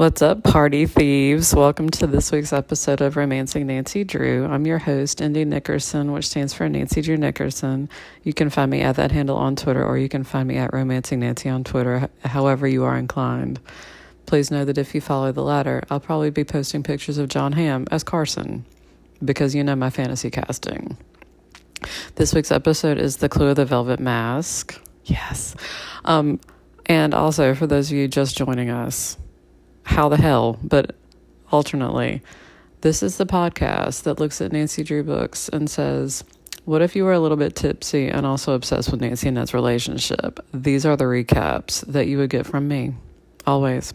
What's up, party thieves? Welcome to this week's episode of Romancing Nancy Drew. I'm your host, Indy Nickerson, which stands for Nancy Drew Nickerson. You can find me at that handle on Twitter, or you can find me at Romancing Nancy on Twitter, however you are inclined. Please know that if you follow the latter, I'll probably be posting pictures of John Hamm as Carson, because you know my fantasy casting. This week's episode is The Clue of the Velvet Mask. Yes. Um, and also, for those of you just joining us, how the hell, but alternately, this is the podcast that looks at Nancy Drew books and says, What if you were a little bit tipsy and also obsessed with Nancy and Ned's relationship? These are the recaps that you would get from me. Always.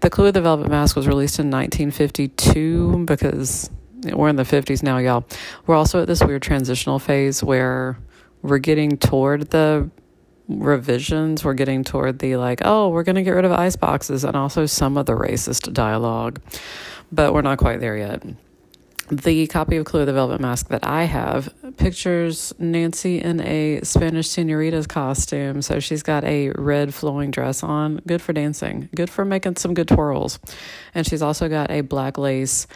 The Clue of the Velvet Mask was released in 1952 because we're in the 50s now, y'all. We're also at this weird transitional phase where we're getting toward the revisions we're getting toward the like oh we're going to get rid of ice boxes and also some of the racist dialogue but we're not quite there yet the copy of Clue of the Velvet Mask that I have pictures Nancy in a Spanish senorita's costume. So she's got a red flowing dress on. Good for dancing, good for making some good twirls. And she's also got a black lace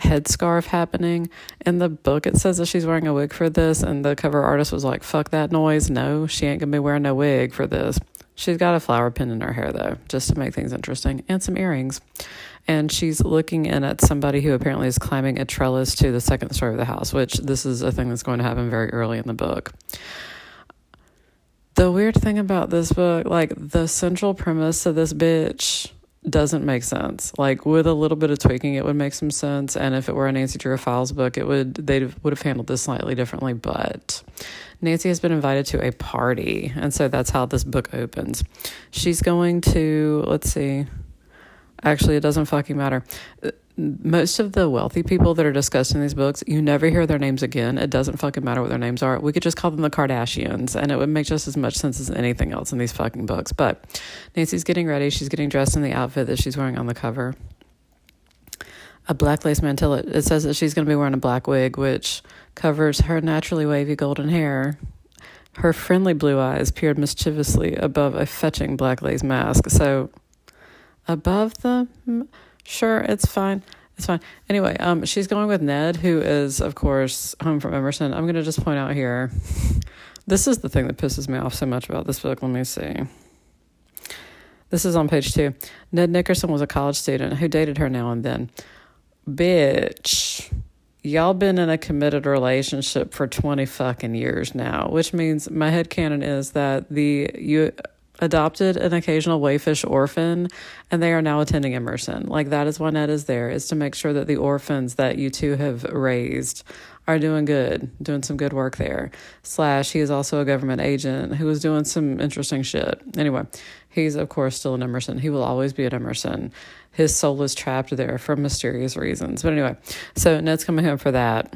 headscarf happening. In the book, it says that she's wearing a wig for this, and the cover artist was like, fuck that noise. No, she ain't gonna be wearing no wig for this. She's got a flower pin in her hair, though, just to make things interesting, and some earrings. And she's looking in at somebody who apparently is climbing a trellis to the second story of the house, which this is a thing that's going to happen very early in the book. The weird thing about this book, like the central premise of this bitch doesn't make sense. Like with a little bit of tweaking, it would make some sense. And if it were a Nancy Drew Files book, it would they would have handled this slightly differently. But Nancy has been invited to a party, and so that's how this book opens. She's going to let's see. Actually, it doesn't fucking matter most of the wealthy people that are discussed in these books, you never hear their names again. It doesn't fucking matter what their names are. We could just call them the Kardashians, and it would make just as much sense as anything else in these fucking books. But Nancy's getting ready. She's getting dressed in the outfit that she's wearing on the cover. A black lace mantilla. It says that she's going to be wearing a black wig, which covers her naturally wavy golden hair. Her friendly blue eyes peered mischievously above a fetching black lace mask. So, above the Sure, it's fine. It's fine. Anyway, um, she's going with Ned, who is, of course, home from Emerson. I'm going to just point out here this is the thing that pisses me off so much about this book. Let me see. This is on page two. Ned Nickerson was a college student who dated her now and then. Bitch, y'all been in a committed relationship for 20 fucking years now, which means my head canon is that the you adopted an occasional wayfish orphan and they are now attending Emerson. Like that is why Ned is there, is to make sure that the orphans that you two have raised are doing good, doing some good work there. Slash, he is also a government agent who is doing some interesting shit. Anyway, he's of course still in Emerson. He will always be at Emerson. His soul is trapped there for mysterious reasons. But anyway, so Ned's coming home for that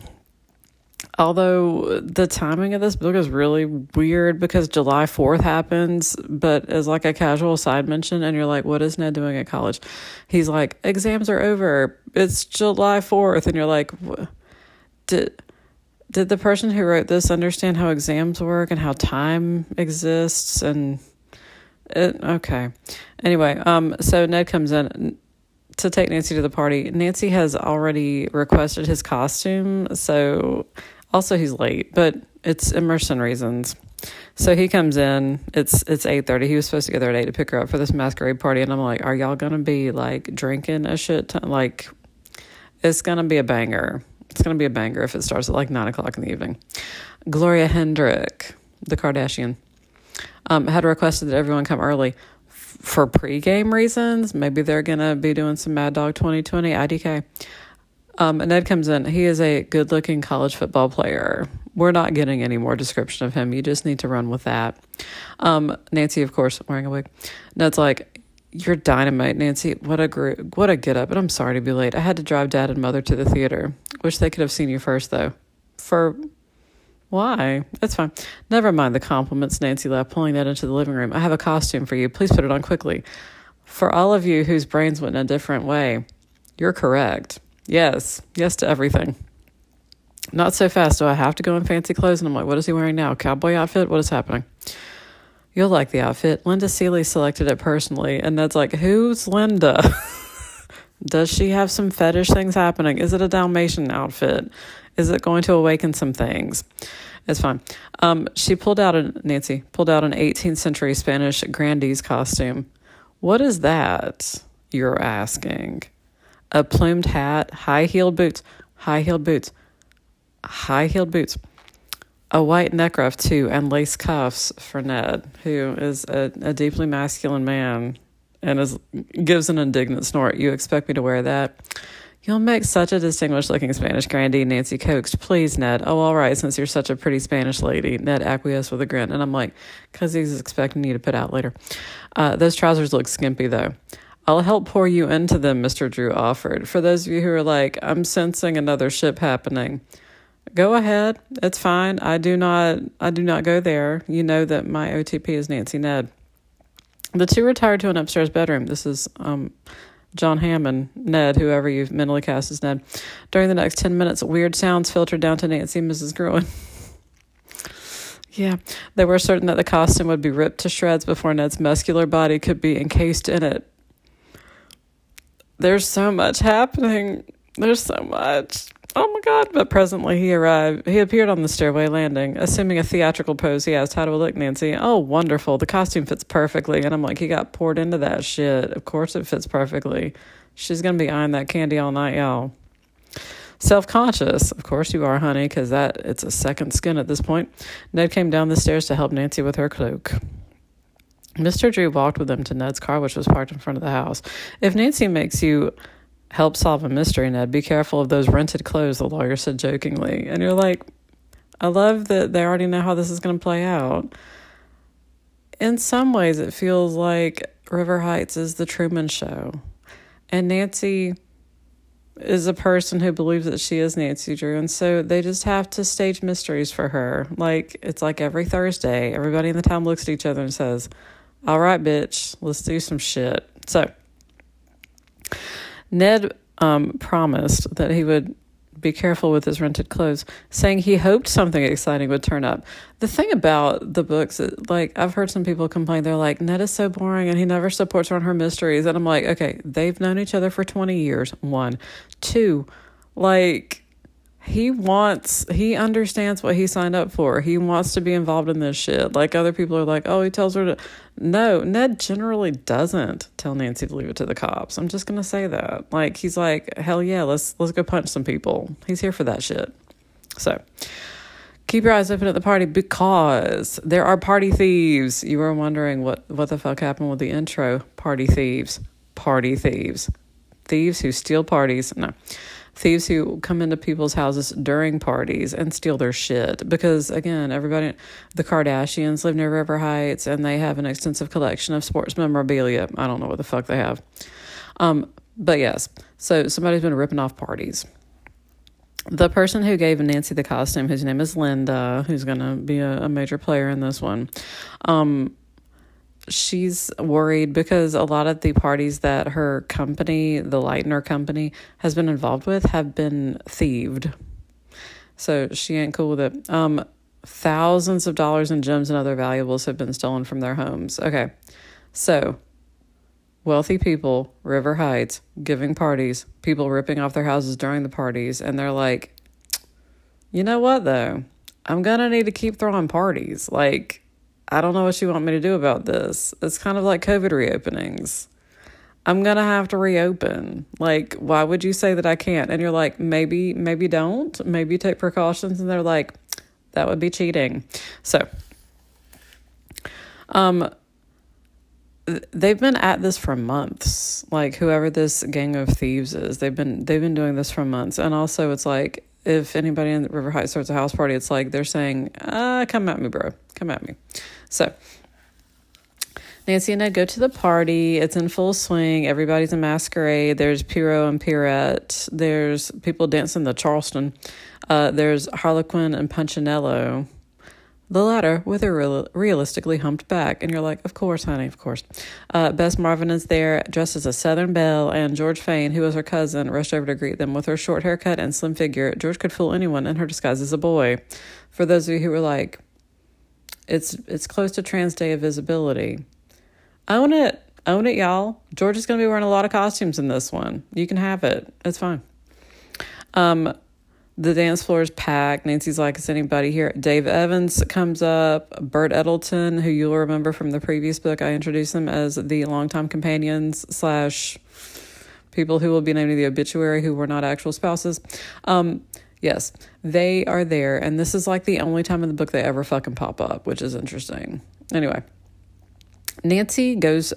although the timing of this book is really weird because July 4th happens, but as like a casual side mention, and you're like, what is Ned doing at college? He's like, exams are over. It's July 4th. And you're like, did, did the person who wrote this understand how exams work and how time exists? And it, okay. Anyway, um, so Ned comes in to take Nancy to the party. Nancy has already requested his costume, so also, he's late, but it's Emerson reasons. So he comes in. It's it's eight thirty. He was supposed to get there at eight to pick her up for this masquerade party, and I'm like, "Are y'all gonna be like drinking a shit ton? Like, it's gonna be a banger. It's gonna be a banger if it starts at like nine o'clock in the evening." Gloria Hendrick, the Kardashian, um, had requested that everyone come early for pregame reasons. Maybe they're gonna be doing some Mad Dog 2020 IDK. Um, Ned comes in. He is a good looking college football player. We're not getting any more description of him. You just need to run with that. Um, Nancy, of course, wearing a wig. Ned's like, You're dynamite, Nancy. What a gr- what a get up. But I'm sorry to be late. I had to drive dad and mother to the theater. Wish they could have seen you first, though. For why? That's fine. Never mind the compliments, Nancy laughed, pulling that into the living room. I have a costume for you. Please put it on quickly. For all of you whose brains went in a different way, you're correct. Yes, yes to everything. Not so fast. Do I have to go in fancy clothes? And I'm like, what is he wearing now? Cowboy outfit? What is happening? You'll like the outfit. Linda Seeley selected it personally. And that's like, who's Linda? Does she have some fetish things happening? Is it a Dalmatian outfit? Is it going to awaken some things? It's fine. Um, she pulled out a Nancy pulled out an 18th century Spanish grandee's costume. What is that? You're asking. A plumed hat, high heeled boots, high heeled boots, high heeled boots, a white neck ruff too, and lace cuffs for Ned, who is a, a deeply masculine man and is gives an indignant snort. You expect me to wear that? You'll make such a distinguished looking Spanish grandee, Nancy coaxed. Please, Ned. Oh, all right, since you're such a pretty Spanish lady. Ned acquiesced with a grin. And I'm like, because he's expecting you to put out later. Uh, those trousers look skimpy, though. I'll help pour you into them, Mr. Drew offered. For those of you who are like, I'm sensing another ship happening. Go ahead. It's fine. I do not I do not go there. You know that my OTP is Nancy Ned. The two retired to an upstairs bedroom. This is um John Hamm and, Ned, whoever you've mentally cast as Ned. During the next 10 minutes, weird sounds filtered down to Nancy and Mrs. Gruen. yeah, they were certain that the costume would be ripped to shreds before Ned's muscular body could be encased in it. There's so much happening. There's so much. Oh my God. But presently he arrived. He appeared on the stairway landing. Assuming a theatrical pose, he asked, How do I look, Nancy? Oh, wonderful. The costume fits perfectly. And I'm like, He got poured into that shit. Of course it fits perfectly. She's to be eyeing that candy all night, y'all. Self conscious, of course you are, honey, because that it's a second skin at this point. Ned came down the stairs to help Nancy with her cloak. Mr. Drew walked with them to Ned's car, which was parked in front of the house. If Nancy makes you help solve a mystery, Ned. Be careful of those rented clothes, the lawyer said jokingly. And you're like, I love that they already know how this is going to play out. In some ways, it feels like River Heights is the Truman Show. And Nancy is a person who believes that she is Nancy Drew. And so they just have to stage mysteries for her. Like, it's like every Thursday, everybody in the town looks at each other and says, All right, bitch, let's do some shit. So, Ned um, promised that he would be careful with his rented clothes, saying he hoped something exciting would turn up. The thing about the books, like I've heard some people complain, they're like, Ned is so boring and he never supports her on her mysteries. And I'm like, okay, they've known each other for 20 years. One. Two, like, he wants he understands what he signed up for. He wants to be involved in this shit. Like other people are like oh he tells her to no ned generally doesn't tell nancy to leave it to the cops. I'm just gonna say that. Like he's like hell yeah let's let's go punch some people. He's here for that shit. So keep your eyes open at the party because there are party thieves. You were wondering what what the fuck happened with the intro? Party thieves. Party thieves. Thieves who steal parties. No thieves who come into people's houses during parties and steal their shit. Because again, everybody, the Kardashians live near River Heights and they have an extensive collection of sports memorabilia. I don't know what the fuck they have. Um, but yes, so somebody's been ripping off parties. The person who gave Nancy the costume, whose name is Linda, who's going to be a, a, major player in this one, um, she's worried because a lot of the parties that her company, the Lightner company, has been involved with have been thieved. So she ain't cool with it. Um, thousands of dollars in gems and other valuables have been stolen from their homes. Okay, so wealthy people, River Heights, giving parties, people ripping off their houses during the parties, and they're like, you know what though? I'm gonna need to keep throwing parties. Like, I don't know what you want me to do about this. It's kind of like COVID reopenings. I'm going to have to reopen. Like, why would you say that I can't? And you're like, maybe, maybe don't. Maybe take precautions. And they're like, that would be cheating. So, um, they've been at this for months like whoever this gang of thieves is they've been they've been doing this for months and also it's like if anybody in River Heights starts a house party, it's like they're saying, uh, come at me, bro. Come at me. So Nancy and I go to the party. It's in full swing. Everybody's in masquerade. There's Pierrot and Pierrette. There's people dancing the Charleston. Uh, there's Harlequin and Punchinello the latter with a real, realistically humped back. And you're like, of course, honey, of course. Uh, Bess Marvin is there dressed as a Southern belle, and George Fayne, who was her cousin, rushed over to greet them. With her short haircut and slim figure, George could fool anyone in her disguise as a boy. For those of you who were like, it's it's close to Trans Day of Visibility. Own it, Own it, y'all. George is going to be wearing a lot of costumes in this one. You can have it. It's fine. Um, the dance floor is packed. Nancy's like, is anybody here? Dave Evans comes up. Burt Eddleton, who you'll remember from the previous book, I introduced them as the longtime companions slash people who will be named in the obituary who were not actual spouses. Um, yes, they are there, and this is like the only time in the book they ever fucking pop up, which is interesting. Anyway, Nancy goes.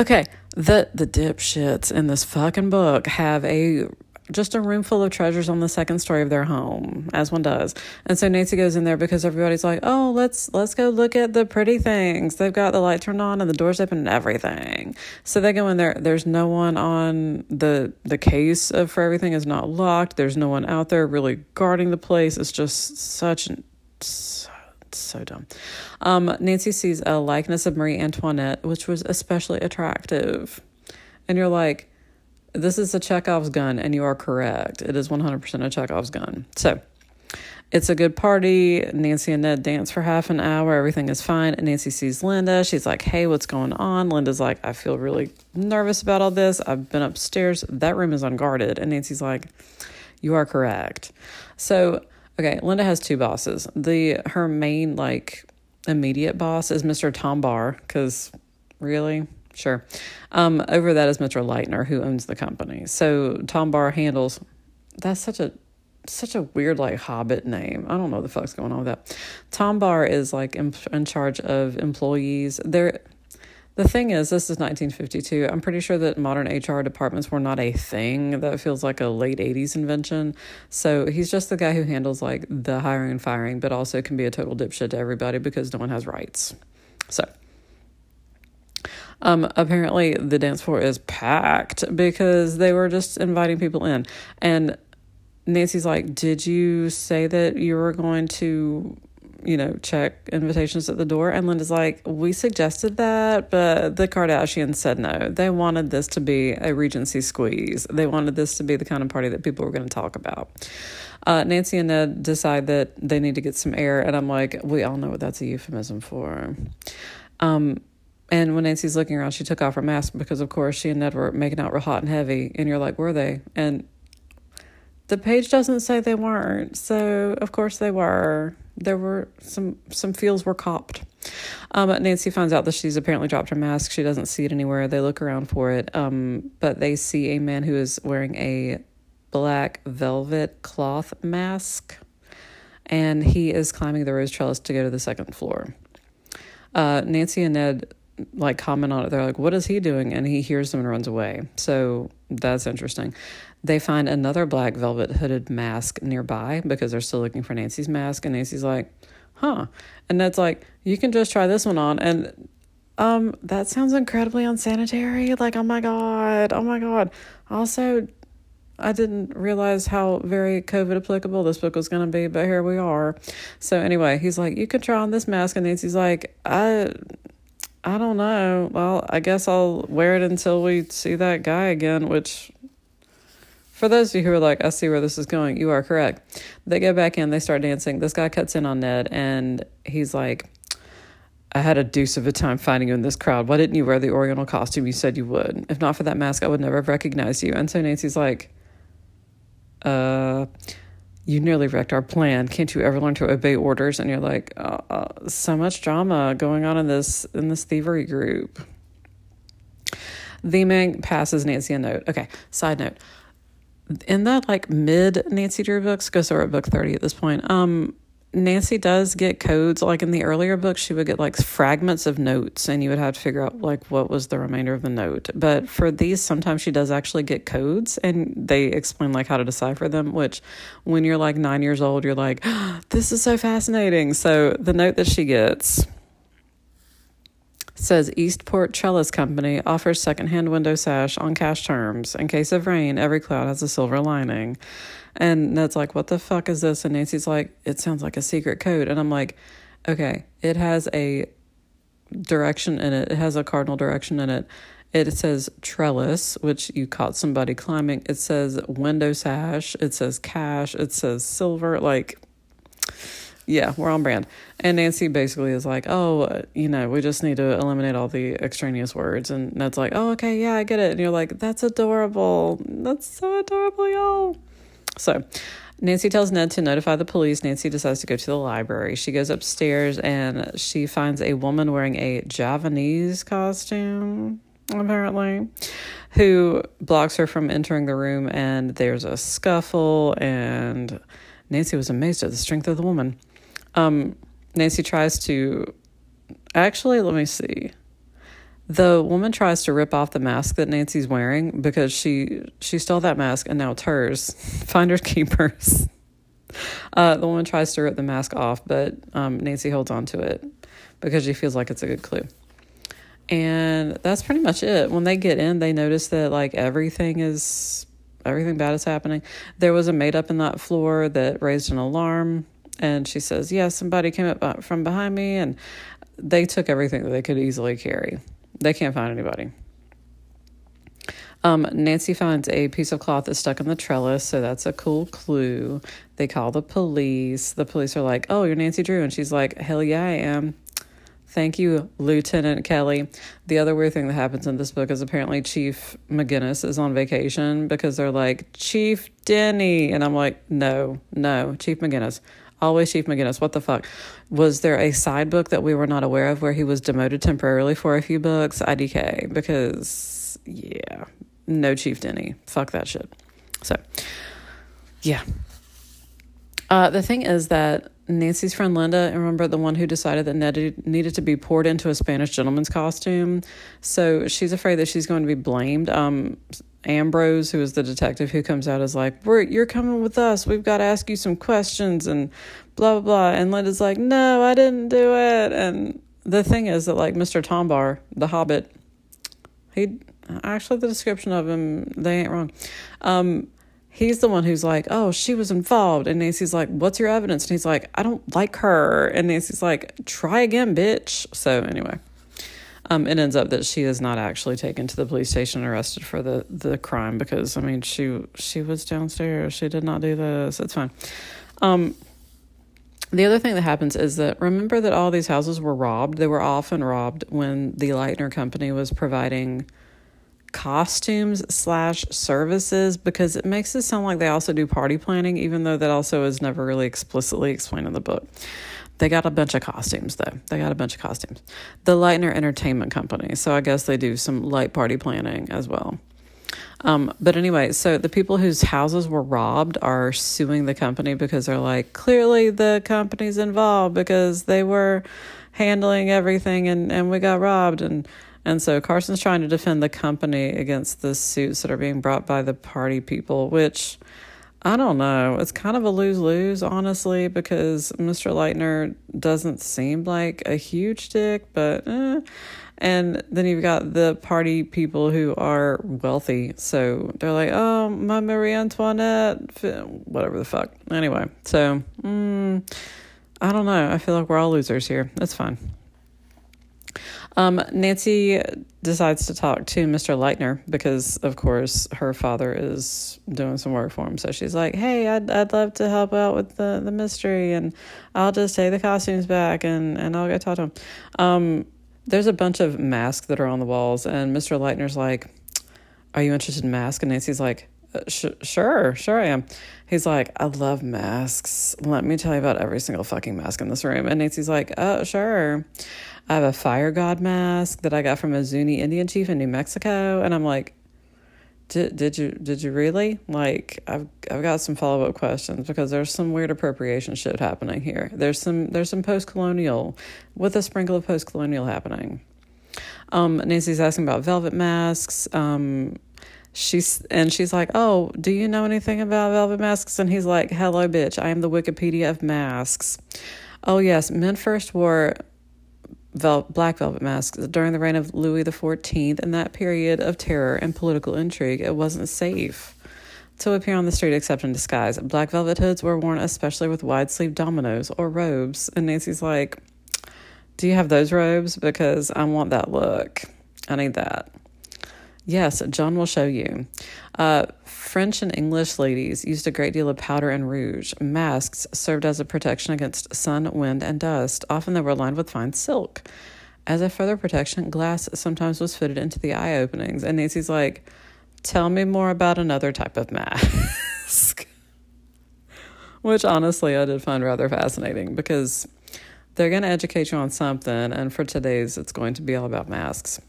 Okay, the the dipshits in this fucking book have a just a room full of treasures on the second story of their home, as one does. And so Nancy goes in there because everybody's like, "Oh, let's let's go look at the pretty things." They've got the light turned on and the doors open and everything. So they go in there. There's no one on the the case of for everything is not locked. There's no one out there really guarding the place. It's just such an so, dumb. Um, Nancy sees a likeness of Marie Antoinette, which was especially attractive, and you're like this is a Chekhov's gun, and you are correct. It is 100% a Chekhov's gun. So, it's a good party. Nancy and Ned dance for half an hour. Everything is fine. And Nancy sees Linda. She's like, Hey, what's going on? Linda's like, I feel really nervous about all this. I've been upstairs. That room is unguarded. And Nancy's like, You are correct. So, okay, Linda has two bosses. The her main like immediate boss is Mr. Tom Barr, because really, Sure. Um, over that is Mr. Leitner, who owns the company. So Tom Barr handles. That's such a such a weird like Hobbit name. I don't know what the fuck's going on with that. Tom Barr is like in, in charge of employees. There. The thing is, this is 1952. I'm pretty sure that modern HR departments were not a thing. That feels like a late 80s invention. So he's just the guy who handles like the hiring and firing, but also can be a total dipshit to everybody because no one has rights. So um, apparently, the dance floor is packed because they were just inviting people in. And Nancy's like, Did you say that you were going to, you know, check invitations at the door? And Linda's like, We suggested that, but the Kardashians said no. They wanted this to be a Regency squeeze, they wanted this to be the kind of party that people were going to talk about. Uh, Nancy and Ned decide that they need to get some air, and I'm like, We all know what that's a euphemism for. Um, and when Nancy's looking around, she took off her mask because, of course, she and Ned were making out real hot and heavy. And you're like, were they? And the page doesn't say they weren't. So, of course, they were. There were some some feels were copped. Um, Nancy finds out that she's apparently dropped her mask. She doesn't see it anywhere. They look around for it, um, but they see a man who is wearing a black velvet cloth mask, and he is climbing the rose trellis to go to the second floor. Uh, Nancy and Ned like comment on it. They're like, "What is he doing?" And he hears them and runs away. So that's interesting. They find another black velvet hooded mask nearby because they're still looking for Nancy's mask. And Nancy's like, "Huh?" And Ned's like, "You can just try this one on." And um, that sounds incredibly unsanitary. Like, oh my god, oh my god. Also, I didn't realize how very COVID applicable this book was going to be, but here we are. So anyway, he's like, "You can try on this mask," and Nancy's like, "I." I don't know. Well, I guess I'll wear it until we see that guy again, which for those of you who are like, I see where this is going, you are correct. They go back in, they start dancing. This guy cuts in on Ned and he's like, I had a deuce of a time finding you in this crowd. Why didn't you wear the Oriental costume you said you would? If not for that mask, I would never have recognized you. And so Nancy's like, uh, you nearly wrecked our plan. Can't you ever learn to obey orders? And you're like, uh, uh, so much drama going on in this in this thievery group. The man passes Nancy a note. Okay, side note. In that like mid Nancy Drew books, because we're at book thirty at this point. Um, Nancy does get codes. Like in the earlier books, she would get like fragments of notes, and you would have to figure out like what was the remainder of the note. But for these, sometimes she does actually get codes, and they explain like how to decipher them. Which, when you're like nine years old, you're like, "This is so fascinating." So the note that she gets says Eastport Trellis Company offers secondhand window sash on cash terms. In case of rain, every cloud has a silver lining. And Ned's like, What the fuck is this? And Nancy's like, It sounds like a secret code. And I'm like, Okay, it has a direction in it, it has a cardinal direction in it. It says trellis, which you caught somebody climbing. It says window sash. It says cash. It says silver. Like, yeah, we're on brand. And Nancy basically is like, oh, uh, you know, we just need to eliminate all the extraneous words. And Ned's like, oh, okay, yeah, I get it. And you're like, that's adorable. That's so adorable, y'all. So Nancy tells Ned to notify the police. Nancy decides to go to the library. She goes upstairs and she finds a woman wearing a Javanese costume, apparently, who blocks her from entering the room. And there's a scuffle, and Nancy was amazed at the strength of the woman. Um, Nancy tries to. Actually, let me see. The woman tries to rip off the mask that Nancy's wearing because she she stole that mask and now it's hers. Finders keepers. Uh, the woman tries to rip the mask off, but um, Nancy holds on to it because she feels like it's a good clue. And that's pretty much it. When they get in, they notice that like everything is everything bad is happening. There was a maid up in that floor that raised an alarm, and she says, "Yeah, somebody came up from behind me," and they took everything that they could easily carry. They can't find anybody. Um, Nancy finds a piece of cloth that's stuck in the trellis, so that's a cool clue. They call the police. The police are like, "Oh, you're Nancy Drew," and she's like, "Hell yeah, I am." Thank you, Lieutenant Kelly. The other weird thing that happens in this book is apparently Chief McGinnis is on vacation because they're like, Chief Denny. And I'm like, no, no, Chief McGinnis. Always Chief McGinnis. What the fuck? Was there a side book that we were not aware of where he was demoted temporarily for a few books? IDK. Because, yeah, no Chief Denny. Fuck that shit. So, yeah. Uh, the thing is that Nancy's friend Linda, remember the one who decided that Ned needed to be poured into a Spanish gentleman's costume? So she's afraid that she's going to be blamed. Um, Ambrose, who is the detective who comes out, is like, We're, You're coming with us. We've got to ask you some questions and blah, blah, blah. And Linda's like, No, I didn't do it. And the thing is that, like, Mr. Tombar, the hobbit, he actually, the description of him, they ain't wrong. Um, he's the one who's like, Oh, she was involved. And Nancy's like, What's your evidence? And he's like, I don't like her. And Nancy's like, Try again, bitch. So, anyway. Um, it ends up that she is not actually taken to the police station and arrested for the, the crime because I mean she she was downstairs. She did not do this. It's fine. Um, the other thing that happens is that remember that all these houses were robbed. They were often robbed when the Lightner Company was providing costumes slash services because it makes it sound like they also do party planning, even though that also is never really explicitly explained in the book. They got a bunch of costumes though. They got a bunch of costumes. The Lightner Entertainment Company. So I guess they do some light party planning as well. Um, but anyway, so the people whose houses were robbed are suing the company because they're like, clearly the company's involved because they were handling everything and, and we got robbed and and so Carson's trying to defend the company against the suits that are being brought by the party people, which I don't know. It's kind of a lose lose, honestly, because Mr. Lightner doesn't seem like a huge dick, but eh. And then you've got the party people who are wealthy. So they're like, oh, my Marie Antoinette, whatever the fuck. Anyway, so mm, I don't know. I feel like we're all losers here. That's fine. Um, Nancy decides to talk to Mr. Lightner because, of course, her father is doing some work for him. So she's like, "Hey, I'd I'd love to help out with the the mystery, and I'll just take the costumes back, and and I'll go talk to him." Um, there's a bunch of masks that are on the walls, and Mr. Lightner's like, "Are you interested in masks?" And Nancy's like, uh, sure, sure I am. He's like, I love masks. Let me tell you about every single fucking mask in this room. And Nancy's like, oh, sure. I have a fire god mask that I got from a Zuni Indian chief in New Mexico. And I'm like, did, did you did you really like I've I've got some follow up questions because there's some weird appropriation shit happening here. There's some there's some post colonial with a sprinkle of post colonial happening. Um, Nancy's asking about velvet masks. Um, she's and she's like, "Oh, do you know anything about velvet masks?" And he's like, "Hello, bitch! I am the Wikipedia of masks." Oh yes, men first wore vel- black velvet masks during the reign of Louis XIV. In that period of terror and political intrigue, it wasn't safe to appear on the street except in disguise. Black velvet hoods were worn especially with wide sleeved dominoes or robes. And Nancy's like, Do you have those robes? Because I want that look. I need that. Yes, John will show you. Uh, French and English ladies used a great deal of powder and rouge. Masks served as a protection against sun, wind, and dust. Often they were lined with fine silk. As a further protection, glass sometimes was fitted into the eye openings. And Nancy's like, Tell me more about another type of mask. Which honestly, I did find rather fascinating because they're going to educate you on something. And for today's, it's going to be all about masks.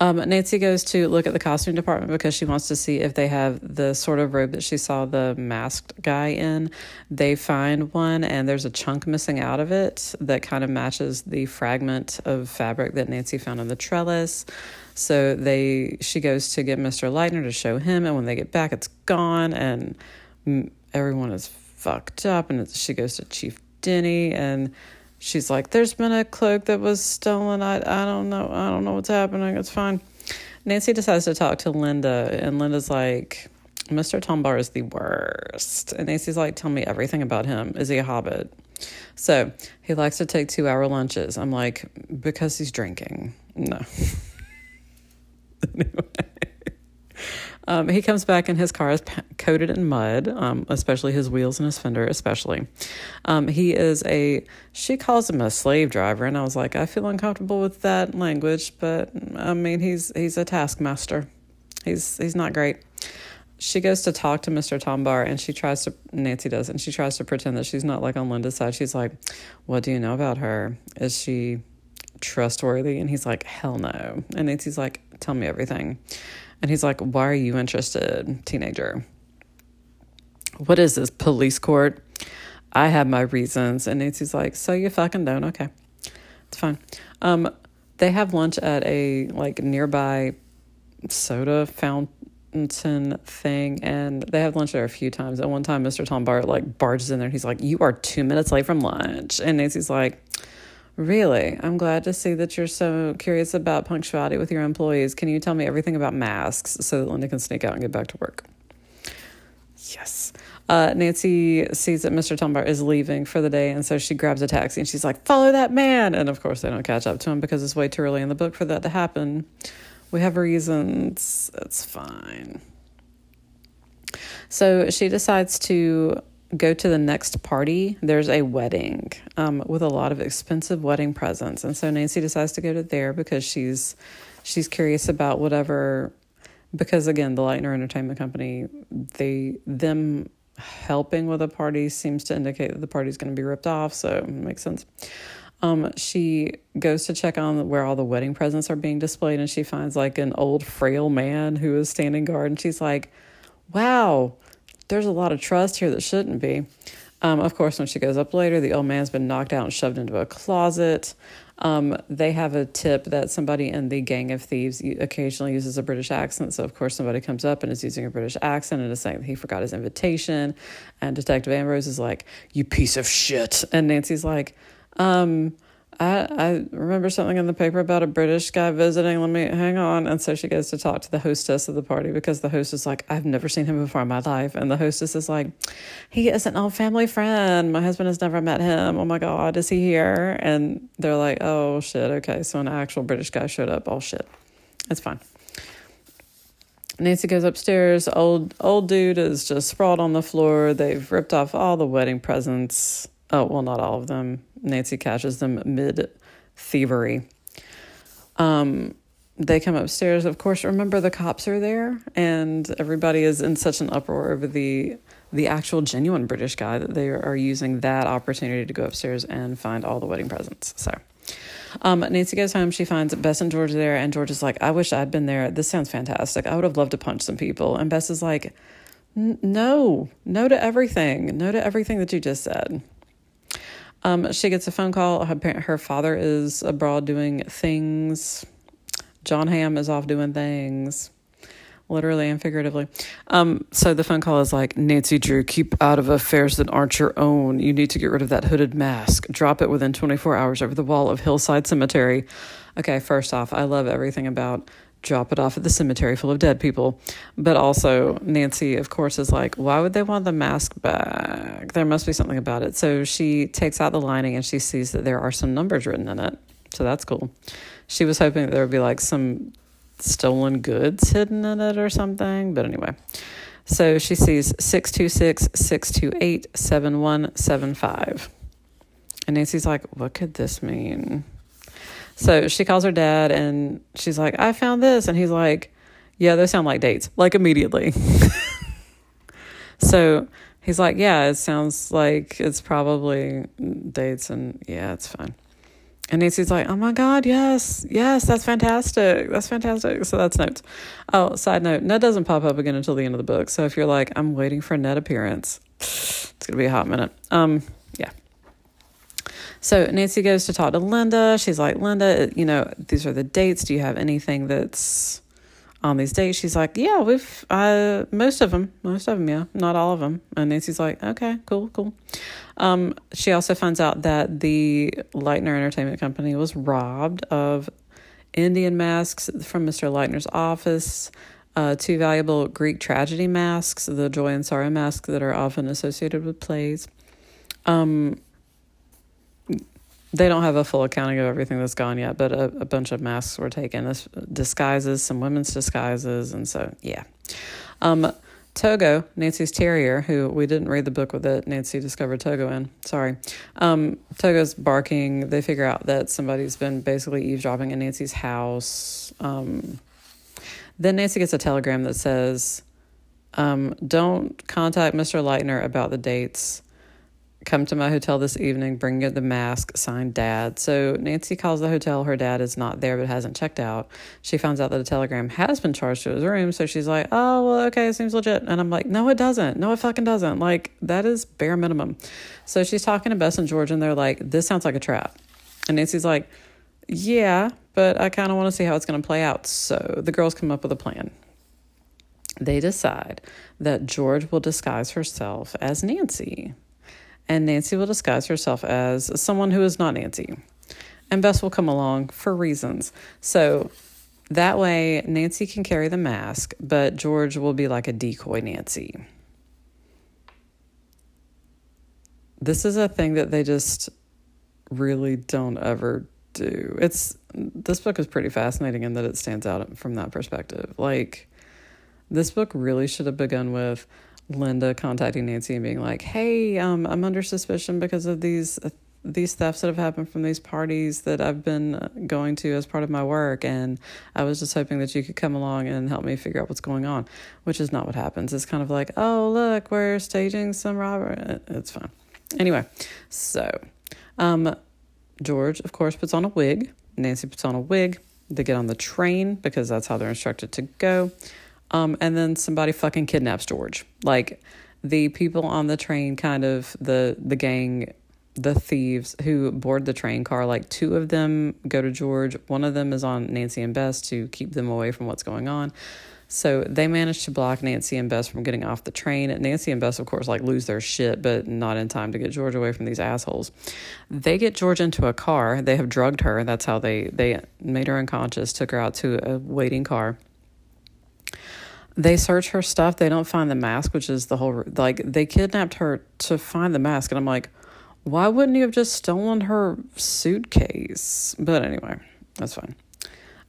Um, Nancy goes to look at the costume department because she wants to see if they have the sort of robe that she saw the masked guy in. They find one, and there's a chunk missing out of it that kind of matches the fragment of fabric that Nancy found on the trellis. So they she goes to get Mr. Leitner to show him, and when they get back, it's gone, and everyone is fucked up. And she goes to Chief Denny, and she's like, "There's been a cloak that was stolen. I I don't know. I don't know what's happening. It's fine." Nancy decides to talk to Linda, and Linda's like, "Mr. Tombar is the worst." And Nancy's like, "Tell me everything about him. Is he a hobbit?" So he likes to take two-hour lunches. I'm like, because he's drinking. No. anyway. Um, he comes back and his car is coated in mud, um, especially his wheels and his fender, especially. Um, he is a, she calls him a slave driver, and I was like, I feel uncomfortable with that language, but I mean, he's he's a taskmaster. He's he's not great. She goes to talk to Mr. Tombar, and she tries to Nancy does, and she tries to pretend that she's not like on Linda's side. She's like, "What do you know about her? Is she trustworthy?" And he's like, "Hell no." And Nancy's like, "Tell me everything." And he's like, Why are you interested, teenager? What is this, police court? I have my reasons. And Nancy's like, So you fucking don't? Okay. It's fine. Um, they have lunch at a like nearby soda fountain thing and they have lunch there a few times. At one time Mr. Tom Bart like barges in there and he's like, You are two minutes late from lunch and Nancy's like Really? I'm glad to see that you're so curious about punctuality with your employees. Can you tell me everything about masks so that Linda can sneak out and get back to work? Yes. Uh, Nancy sees that Mr. Tombar is leaving for the day, and so she grabs a taxi and she's like, Follow that man. And of course, they don't catch up to him because it's way too early in the book for that to happen. We have reasons. It's fine. So she decides to go to the next party, there's a wedding um, with a lot of expensive wedding presents, and so Nancy decides to go to there because she's she's curious about whatever. Because again, the Leitner Entertainment Company, they them helping with a party seems to indicate that the party's going to be ripped off, so it makes sense. Um, she goes to check on where all the wedding presents are being displayed, and she finds like an old frail man who is standing guard, and she's like, "Wow." There's a lot of trust here that shouldn't be. Um, of course, when she goes up later, the old man's been knocked out and shoved into a closet. Um, they have a tip that somebody in the gang of thieves occasionally uses a British accent. So, of course, somebody comes up and is using a British accent and is saying he forgot his invitation. And Detective Ambrose is like, You piece of shit. And Nancy's like, um, I, I remember something in the paper about a British guy visiting. Let me hang on. And so she goes to talk to the hostess of the party because the host is like, I've never seen him before in my life. And the hostess is like, He is an old family friend. My husband has never met him. Oh my God, is he here? And they're like, Oh shit. Okay. So an actual British guy showed up. Oh shit. It's fine. Nancy goes upstairs. Old old dude is just sprawled on the floor. They've ripped off all the wedding presents. Oh, well, not all of them. Nancy catches them mid thievery. Um, they come upstairs. Of course, remember the cops are there, and everybody is in such an uproar over the the actual genuine British guy that they are using that opportunity to go upstairs and find all the wedding presents. So. Um, Nancy goes home. She finds Bess and George there, and George is like, "I wish I'd been there. This sounds fantastic. I would have loved to punch some people." And Bess is like, "No, no to everything. No to everything that you just said." Um, she gets a phone call. Her, her father is abroad doing things. John Hamm is off doing things, literally and figuratively. Um, so the phone call is like, Nancy Drew, keep out of affairs that aren't your own. You need to get rid of that hooded mask. Drop it within 24 hours over the wall of Hillside Cemetery. Okay, first off, I love everything about drop it off at the cemetery full of dead people. But also, Nancy, of course, is like, why would they want the mask back? There must be something about it. So she takes out the lining and she sees that there are some numbers written in it. So that's cool. She was hoping that there would be like some stolen goods hidden in it or something. But anyway, so she sees 626 628 7175. And Nancy's like, what could this mean? So she calls her dad and she's like, I found this. And he's like, yeah, those sound like dates, like immediately. so he's like, yeah, it sounds like it's probably dates. And yeah, it's fine. And Nancy's like, oh my God, yes, yes, that's fantastic. That's fantastic. So that's notes. Oh, side note, Ned doesn't pop up again until the end of the book. So if you're like, I'm waiting for a Ned appearance, it's going to be a hot minute. Um, yeah. So Nancy goes to talk to Linda. She's like, Linda, you know, these are the dates. Do you have anything that's on these dates? She's like, yeah, we've, uh, most of them, most of them, yeah, not all of them. And Nancy's like, okay, cool, cool. Um, she also finds out that the Leitner Entertainment Company was robbed of Indian masks from Mr. Leitner's office. Uh, two valuable Greek tragedy masks, the joy and sorrow masks that are often associated with plays. Um, they don't have a full accounting of everything that's gone yet, but a, a bunch of masks were taken, disguises, some women's disguises, and so yeah. Um, Togo, Nancy's terrier, who we didn't read the book with it, Nancy discovered Togo in. Sorry. Um, Togo's barking. They figure out that somebody's been basically eavesdropping in Nancy's house. Um, then Nancy gets a telegram that says, um, Don't contact Mr. Leitner about the dates come to my hotel this evening, bring you the mask, signed dad. So Nancy calls the hotel. Her dad is not there, but hasn't checked out. She finds out that a telegram has been charged to his room. So she's like, oh, well, okay, it seems legit. And I'm like, no, it doesn't. No, it fucking doesn't. Like, that is bare minimum. So she's talking to Bess and George, and they're like, this sounds like a trap. And Nancy's like, yeah, but I kind of want to see how it's going to play out. So the girls come up with a plan. They decide that George will disguise herself as Nancy and Nancy will disguise herself as someone who is not Nancy. And Bess will come along for reasons. So that way, Nancy can carry the mask, but George will be like a decoy Nancy. This is a thing that they just really don't ever do. It's this book is pretty fascinating in that it stands out from that perspective. Like this book really should have begun with Linda contacting Nancy and being like, "Hey, um, I'm under suspicion because of these uh, these thefts that have happened from these parties that I've been uh, going to as part of my work, and I was just hoping that you could come along and help me figure out what's going on." Which is not what happens. It's kind of like, "Oh, look, we're staging some robbery." It's fine. Anyway, so um, George, of course, puts on a wig. Nancy puts on a wig. They get on the train because that's how they're instructed to go. Um, and then somebody fucking kidnaps George. Like the people on the train, kind of the the gang, the thieves who board the train car. Like two of them go to George. One of them is on Nancy and Bess to keep them away from what's going on. So they manage to block Nancy and Bess from getting off the train. Nancy and Bess, of course, like lose their shit, but not in time to get George away from these assholes. They get George into a car. They have drugged her. That's how they they made her unconscious. Took her out to a waiting car they search her stuff. They don't find the mask, which is the whole like they kidnapped her to find the mask, and I'm like, why wouldn't you have just stolen her suitcase? But anyway, that's fine.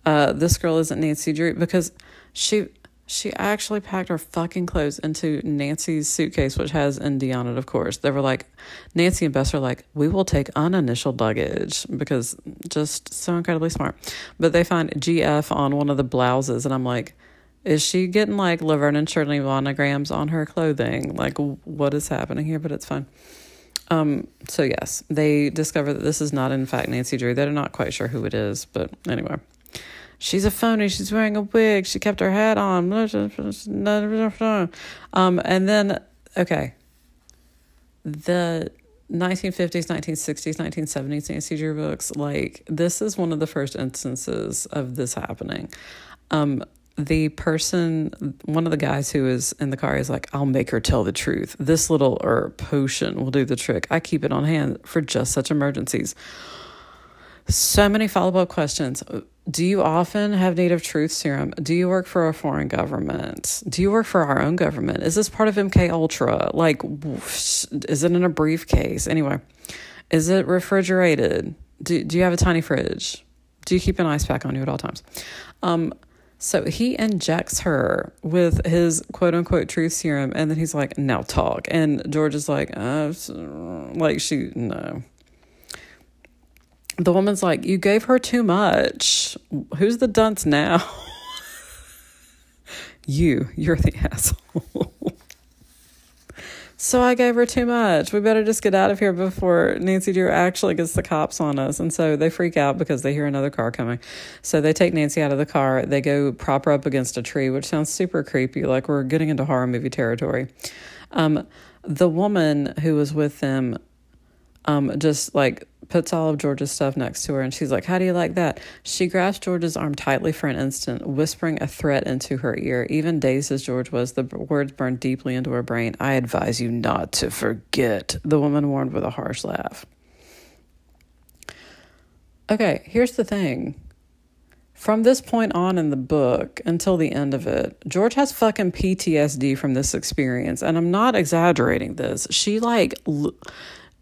Uh, this girl isn't Nancy Drew because she she actually packed her fucking clothes into Nancy's suitcase, which has ND on it, of course. They were like, Nancy and Bess are like, we will take uninitial luggage because just so incredibly smart. But they find GF on one of the blouses, and I'm like, is she getting like Laverne and Shirley monograms on her clothing? Like, what is happening here? But it's fine. Um, so yes, they discover that this is not in fact Nancy Drew. They're not quite sure who it is, but anyway. She's a phony. She's wearing a wig. She kept her hat on. Um, and then, okay. The 1950s, 1960s, 1970s Nancy Drew books, like, this is one of the first instances of this happening. Um, the person, one of the guys who is in the car is like, I'll make her tell the truth. This little herb potion will do the trick. I keep it on hand for just such emergencies. So many follow up questions. Do you often have native truth serum? Do you work for a foreign government? Do you work for our own government? Is this part of MK Ultra? Like, is it in a briefcase? Anyway, is it refrigerated? Do, do you have a tiny fridge? Do you keep an ice pack on you at all times? Um, So he injects her with his quote unquote truth serum, and then he's like, "Now talk." And George is like, uh, "Like she no." The woman's like, "You gave her too much. Who's the dunce now?" you, you're the asshole. So I gave her too much. We better just get out of here before Nancy Drew actually gets the cops on us. And so they freak out because they hear another car coming. So they take Nancy out of the car. They go prop her up against a tree, which sounds super creepy, like we're getting into horror movie territory. Um, the woman who was with them um, just like puts all of George's stuff next to her and she's like, How do you like that? She grasps George's arm tightly for an instant, whispering a threat into her ear. Even dazed as George was, the words burned deeply into her brain. I advise you not to forget, the woman warned with a harsh laugh. Okay, here's the thing. From this point on in the book until the end of it, George has fucking PTSD from this experience. And I'm not exaggerating this. She, like, l-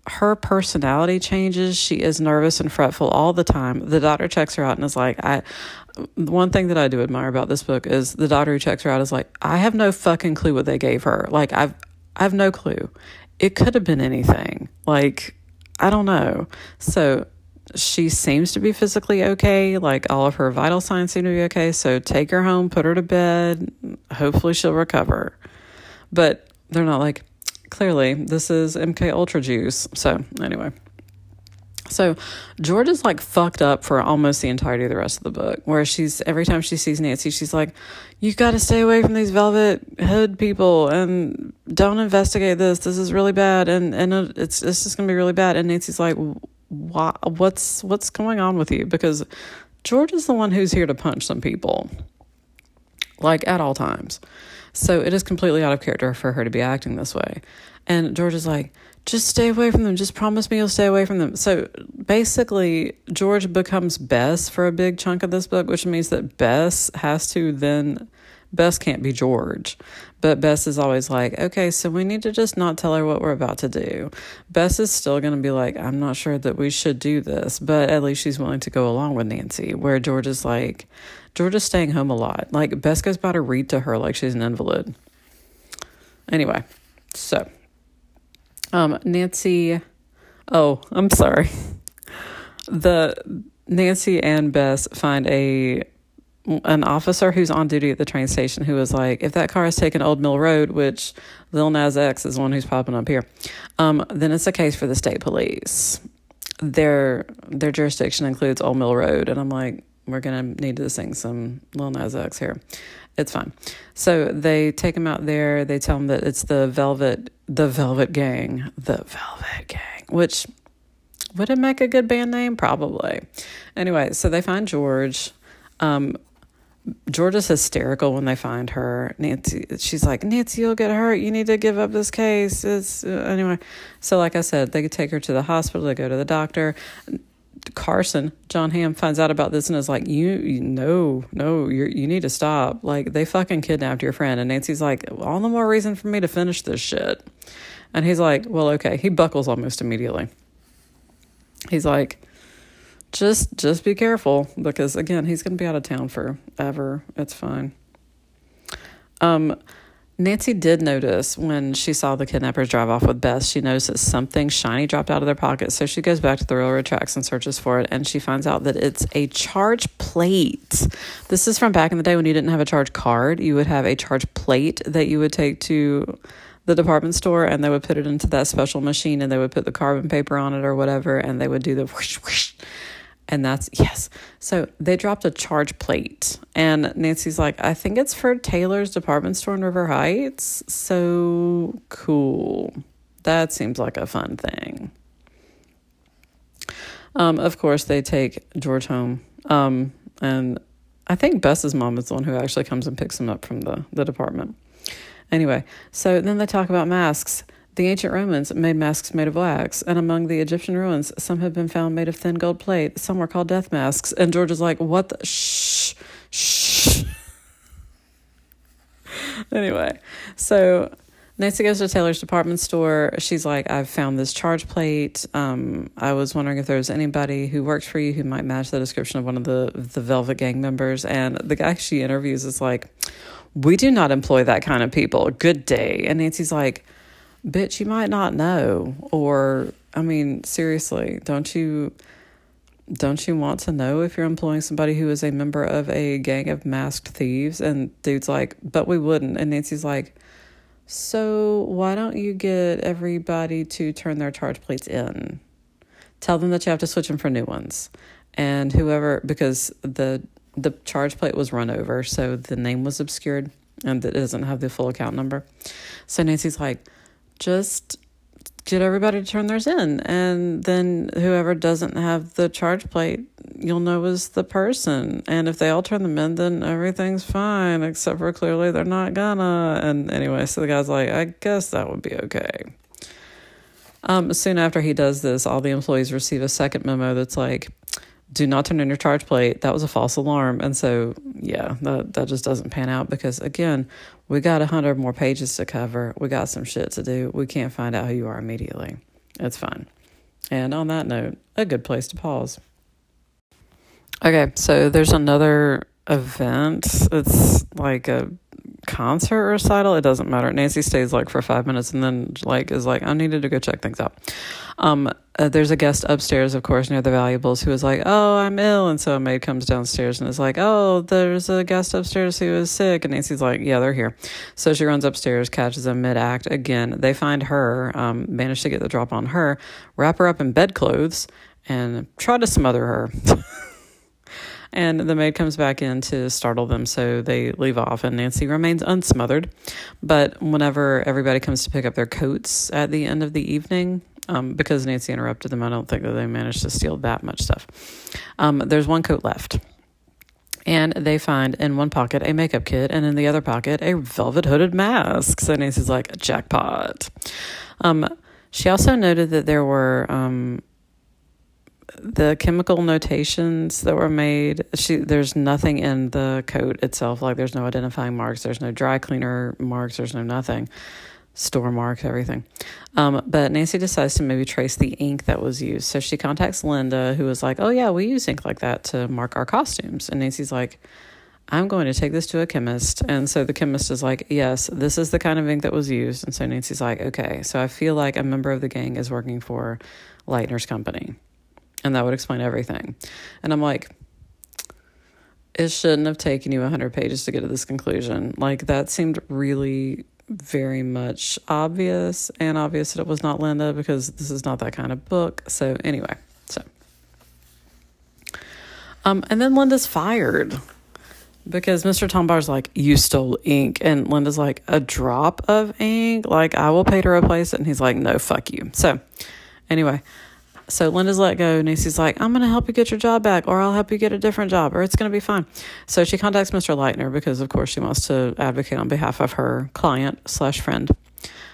her personality changes. She is nervous and fretful all the time. The doctor checks her out and is like, I one thing that I do admire about this book is the doctor who checks her out is like, I have no fucking clue what they gave her. Like I've I have no clue. It could have been anything. Like I don't know. So she seems to be physically okay. Like all of her vital signs seem to be okay. So take her home, put her to bed. Hopefully she'll recover. But they're not like, clearly this is MK Ultra juice. So anyway. So George is like fucked up for almost the entirety of the rest of the book, where she's every time she sees Nancy, she's like, "You've got to stay away from these velvet hood people and don't investigate this. This is really bad, and and it's it's just gonna be really bad." And Nancy's like, "Why? What's what's going on with you?" Because George is the one who's here to punch some people, like at all times. So it is completely out of character for her to be acting this way. And George is like, just stay away from them. Just promise me you'll stay away from them. So basically, George becomes Bess for a big chunk of this book, which means that Bess has to then. Bess can't be George, but Bess is always like, okay, so we need to just not tell her what we're about to do. Bess is still going to be like, I'm not sure that we should do this, but at least she's willing to go along with Nancy, where George is like, George is staying home a lot. Like, Bess goes by to read to her like she's an invalid. Anyway, so um, Nancy. Oh, I'm sorry. The Nancy and Bess find a an officer who's on duty at the train station who was like, if that car is taking Old Mill Road, which Lil Nas X is one who's popping up here, um, then it's a case for the state police. Their their jurisdiction includes Old Mill Road, and I'm like, we're gonna need to sing some Lil Nas X here. It's fine. So they take him out there. They tell him that it's the Velvet, the Velvet Gang, the Velvet Gang, which would it make a good band name? Probably. Anyway, so they find George. Um, George is hysterical when they find her. Nancy, she's like, Nancy, you'll get hurt. You need to give up this case. It's uh, anyway. So, like I said, they take her to the hospital. They go to the doctor. Carson, John Hamm finds out about this and is like, "You, you no, no, you you need to stop. Like they fucking kidnapped your friend." And Nancy's like, "All the more reason for me to finish this shit." And he's like, "Well, okay." He buckles almost immediately. He's like, "Just, just be careful because again, he's going to be out of town forever. It's fine." Um, Nancy did notice when she saw the kidnappers drive off with Bess, she noticed that something shiny dropped out of their pocket. So she goes back to the railroad tracks and searches for it, and she finds out that it's a charge plate. This is from back in the day when you didn't have a charge card. You would have a charge plate that you would take to the department store, and they would put it into that special machine, and they would put the carbon paper on it or whatever, and they would do the whoosh, whoosh and that's yes. So they dropped a charge plate, and Nancy's like, I think it's for Taylor's department store in River Heights. So cool. That seems like a fun thing. Um, of course, they take George home. Um, and I think Bess's mom is the one who actually comes and picks him up from the, the department. Anyway, so then they talk about masks. The ancient Romans made masks made of wax, and among the Egyptian ruins, some have been found made of thin gold plate. Some were called death masks. And George is like, "What the shh, shh." anyway, so Nancy goes to Taylor's department store. She's like, I've found this charge plate. Um, I was wondering if there was anybody who works for you who might match the description of one of the the Velvet Gang members. And the guy she interviews is like, We do not employ that kind of people. Good day. And Nancy's like, Bitch, you might not know. Or, I mean, seriously, don't you don't you want to know if you're employing somebody who is a member of a gang of masked thieves? And dude's like, but we wouldn't. And Nancy's like, so why don't you get everybody to turn their charge plates in? Tell them that you have to switch them for new ones. And whoever, because the the charge plate was run over, so the name was obscured and it doesn't have the full account number. So Nancy's like, just get everybody to turn theirs in. And then whoever doesn't have the charge plate, you'll know is the person. And if they all turn them in, then everything's fine, except for clearly they're not gonna. And anyway, so the guy's like, I guess that would be okay. Um, soon after he does this, all the employees receive a second memo that's like, do not turn in your charge plate. That was a false alarm. And so, yeah, that, that just doesn't pan out because, again, we got a hundred more pages to cover. We got some shit to do. We can't find out who you are immediately. It's fine. And on that note, a good place to pause. Okay, so there's another event. It's like a concert recital. It doesn't matter. Nancy stays like for five minutes and then like is like, I needed to go check things out. Um, uh, there's a guest upstairs, of course, near the valuables who is like, oh, I'm ill. And so a maid comes downstairs and is like, oh, there's a guest upstairs who is sick. And Nancy's like, yeah, they're here. So she runs upstairs, catches them mid act. Again, they find her, um, manage to get the drop on her, wrap her up in bedclothes, and try to smother her. And the maid comes back in to startle them, so they leave off, and Nancy remains unsmothered. But whenever everybody comes to pick up their coats at the end of the evening, um, because Nancy interrupted them, I don't think that they managed to steal that much stuff. Um, there's one coat left. And they find in one pocket a makeup kit, and in the other pocket a velvet hooded mask. So Nancy's like, jackpot. Um, she also noted that there were um, the chemical notations that were made she there's nothing in the coat itself. Like there's no identifying marks. There's no dry cleaner marks. There's no nothing. Store marks everything. Um, but nancy decides to maybe trace the ink that was used. So she contacts linda who is like oh yeah we use ink like that to mark our costumes. And nancy's like i'm going to take this to a chemist. And so the chemist is like yes this is the kind of ink that was used. And so nancy's like okay so i feel like a member of the gang is working for leitner's company and that would explain everything. And I'm like, it shouldn't have taken you 100 pages to get to this conclusion. Like, that seemed really very much obvious and obvious that it was not Linda because this is not that kind of book. So, anyway, so. Um, and then Linda's fired because Mr. Tombar's like, You stole ink. And Linda's like, A drop of ink? Like, I will pay to replace it. And he's like, No, fuck you. So, anyway, so Linda's let go. Nancy's like, I'm going to help you get your job back, or I'll help you get a different job, or it's going to be fine. So she contacts Mr. Leitner because, of course, she wants to advocate on behalf of her client slash friend,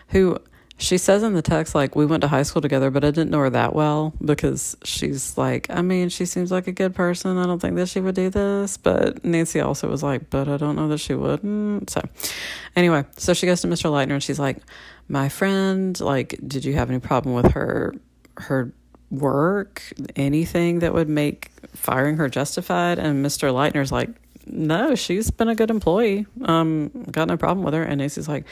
who she says in the text, like, we went to high school together, but I didn't know her that well because she's like, I mean, she seems like a good person. I don't think that she would do this. But Nancy also was like, but I don't know that she wouldn't. So, anyway, so she goes to Mr. Leitner and she's like, my friend, like, did you have any problem with her? Her work, anything that would make firing her justified. And Mr. Leitner's like, no, she's been a good employee. Um, got no problem with her. And Nancy's like,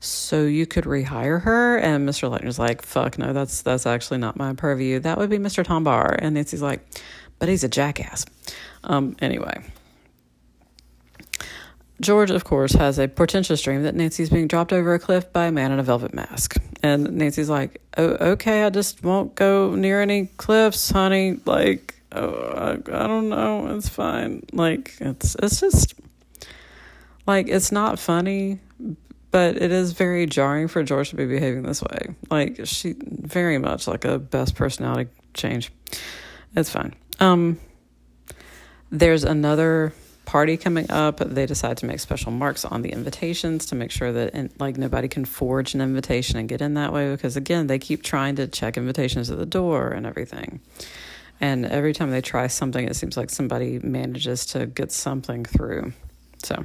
so you could rehire her? And Mr. Leitner's like, fuck no, that's that's actually not my purview. That would be Mr. Tombar. And Nancy's like, but he's a jackass. Um, anyway. George, of course, has a portentous dream that Nancy's being dropped over a cliff by a man in a velvet mask. And Nancy's like, oh, okay, I just won't go near any cliffs, honey. Like, oh, I, I don't know. It's fine. Like, it's, it's just, like, it's not funny, but it is very jarring for George to be behaving this way. Like, she, very much like a Bess personality change. It's fine. Um, there's another party coming up, they decide to make special marks on the invitations to make sure that like nobody can forge an invitation and get in that way because again, they keep trying to check invitations at the door and everything. And every time they try something, it seems like somebody manages to get something through. So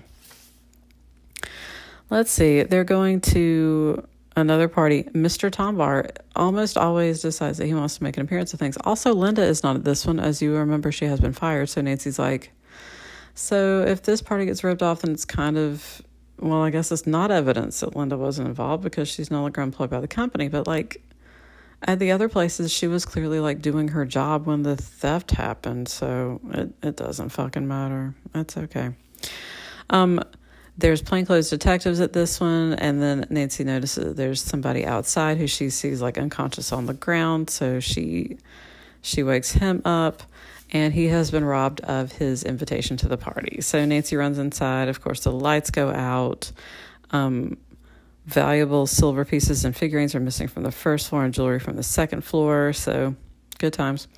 Let's see. They're going to another party. Mr. Tombar almost always decides that he wants to make an appearance of things. Also, Linda is not at this one. As you remember, she has been fired. So Nancy's like, so if this party gets ripped off, then it's kind of, well, I guess it's not evidence that Linda wasn't involved because she's no longer employed by the company. But like at the other places, she was clearly like doing her job when the theft happened. So it, it doesn't fucking matter. It's okay. Um, there's plainclothes detectives at this one, and then Nancy notices there's somebody outside who she sees like unconscious on the ground. So she she wakes him up, and he has been robbed of his invitation to the party. So Nancy runs inside. Of course, the lights go out. Um, valuable silver pieces and figurines are missing from the first floor, and jewelry from the second floor. So good times.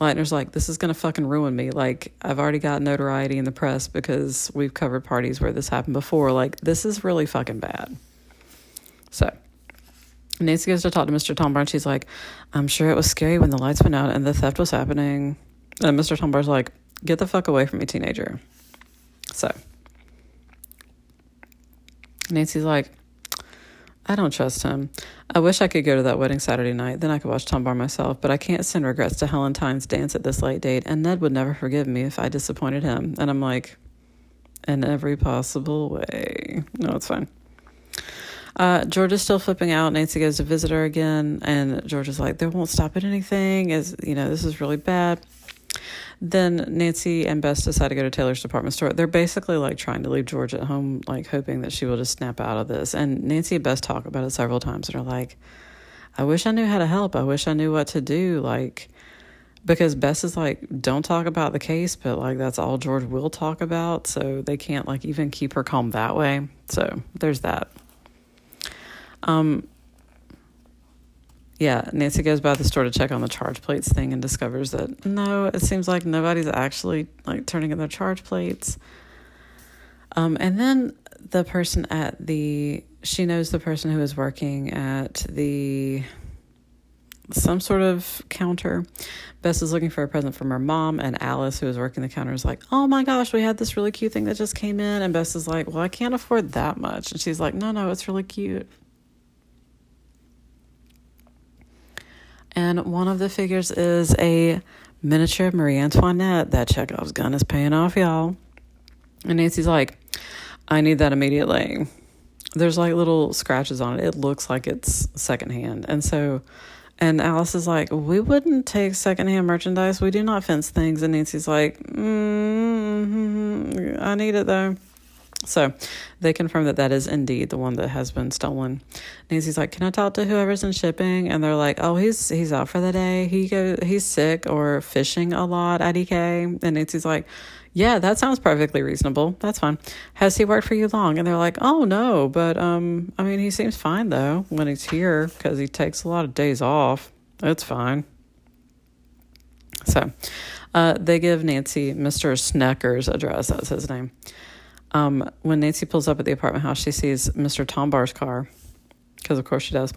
Leitner's like, this is going to fucking ruin me. Like, I've already got notoriety in the press because we've covered parties where this happened before. Like, this is really fucking bad. So, Nancy goes to talk to Mr. Tombar and she's like, I'm sure it was scary when the lights went out and the theft was happening. And Mr. Tombar's like, get the fuck away from me, teenager. So, Nancy's like, I don't trust him. I wish I could go to that wedding Saturday night. Then I could watch Tombar myself, but I can't send regrets to Helen Tynes' dance at this late date, and Ned would never forgive me if I disappointed him. And I'm like, in every possible way. No, it's fine. Uh, George is still flipping out. Nancy goes to visit her again, and George is like, "They won't stop at anything. Is you know, this is really bad." Then Nancy and Bess decide to go to Taylor's department store. They're basically like trying to leave George at home, like hoping that she will just snap out of this. And Nancy and Bess talk about it several times and are like, I wish I knew how to help. I wish I knew what to do. Like, because Bess is like, don't talk about the case, but like that's all George will talk about. So they can't like even keep her calm that way. So there's that. Um, yeah, Nancy goes by the store to check on the charge plates thing and discovers that no, it seems like nobody's actually like turning in their charge plates. Um, and then the person at the she knows the person who is working at the some sort of counter. Bess is looking for a present from her mom, and Alice, who is working the counter, is like, "Oh my gosh, we had this really cute thing that just came in." And Bess is like, "Well, I can't afford that much," and she's like, "No, no, it's really cute." And one of the figures is a miniature Marie Antoinette. That Chekhov's gun is paying off, y'all. And Nancy's like, I need that immediately. There's like little scratches on it. It looks like it's secondhand. And so, and Alice is like, We wouldn't take secondhand merchandise. We do not fence things. And Nancy's like, mm-hmm, I need it though. So they confirm that that is indeed the one that has been stolen. Nancy's like, "Can I talk to whoever's in shipping?" And they're like, "Oh, he's he's out for the day. He go he's sick or fishing a lot at EK." And Nancy's like, "Yeah, that sounds perfectly reasonable. That's fine. Has he worked for you long?" And they're like, "Oh no, but um, I mean, he seems fine though when he's here because he takes a lot of days off. It's fine." So, uh, they give Nancy Mr. Snecker's address. That's his name. Um, when Nancy pulls up at the apartment house, she sees Mr. Tombar's car, because of course she does.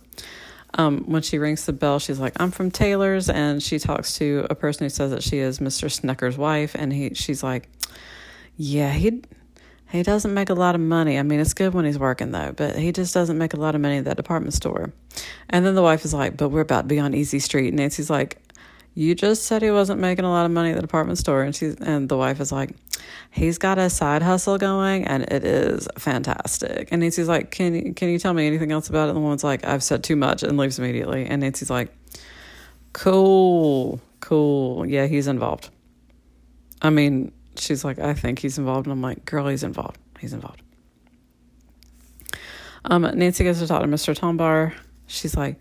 Um, when she rings the bell, she's like, "I'm from Taylor's," and she talks to a person who says that she is Mr. Snecker's wife, and he, she's like, "Yeah, he." He doesn't make a lot of money. I mean, it's good when he's working though, but he just doesn't make a lot of money at that department store. And then the wife is like, "But we're about to be on Easy Street." And Nancy's like, "You just said he wasn't making a lot of money at the department store." And she's and the wife is like, he's got a side hustle going and it is fantastic. And Nancy's like, Can you can you tell me anything else about it? And the woman's like, I've said too much and leaves immediately. And Nancy's like, Cool, cool. Yeah, he's involved. I mean, she's like, I think he's involved. And I'm like, girl, he's involved. He's involved. Um, Nancy goes to talk to Mr. Tombar. She's like,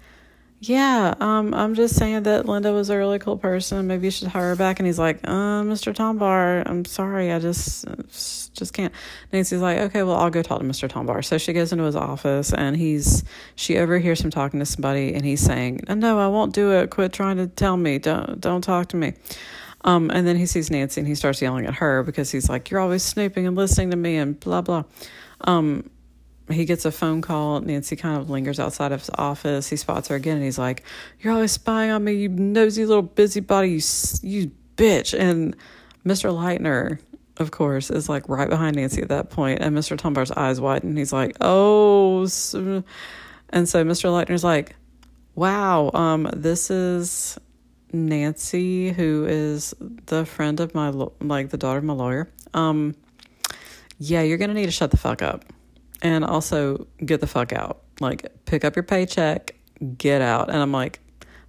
yeah, um, I'm just saying that Linda was a really cool person. Maybe you should hire her back. And he's like, uh, Mr. Tombar, I'm sorry, I just just can't. Nancy's like, okay, well, I'll go talk to Mr. Tombar. So she goes into his office, and he's she overhears him talking to somebody, and he's saying, no, I won't do it. Quit trying to tell me. Don't don't talk to me. Um, and then he sees Nancy, and he starts yelling at her because he's like, you're always snooping and listening to me, and blah blah. Um, he gets a phone call. Nancy kind of lingers outside of his office. He spots her again and he's like, You're always spying on me, you nosy little busybody, you, you bitch. And Mr. Leitner, of course, is like right behind Nancy at that point, and Mr. Tombar's eyes widen. He's like, "Oh," and so Mr. Leitner's like, "Wow, um, this is Nancy, who is the friend of my like the daughter of my lawyer. Um, yeah, you're gonna need to shut the fuck up, and also get the fuck out. Like, pick up your paycheck, get out." And I'm like,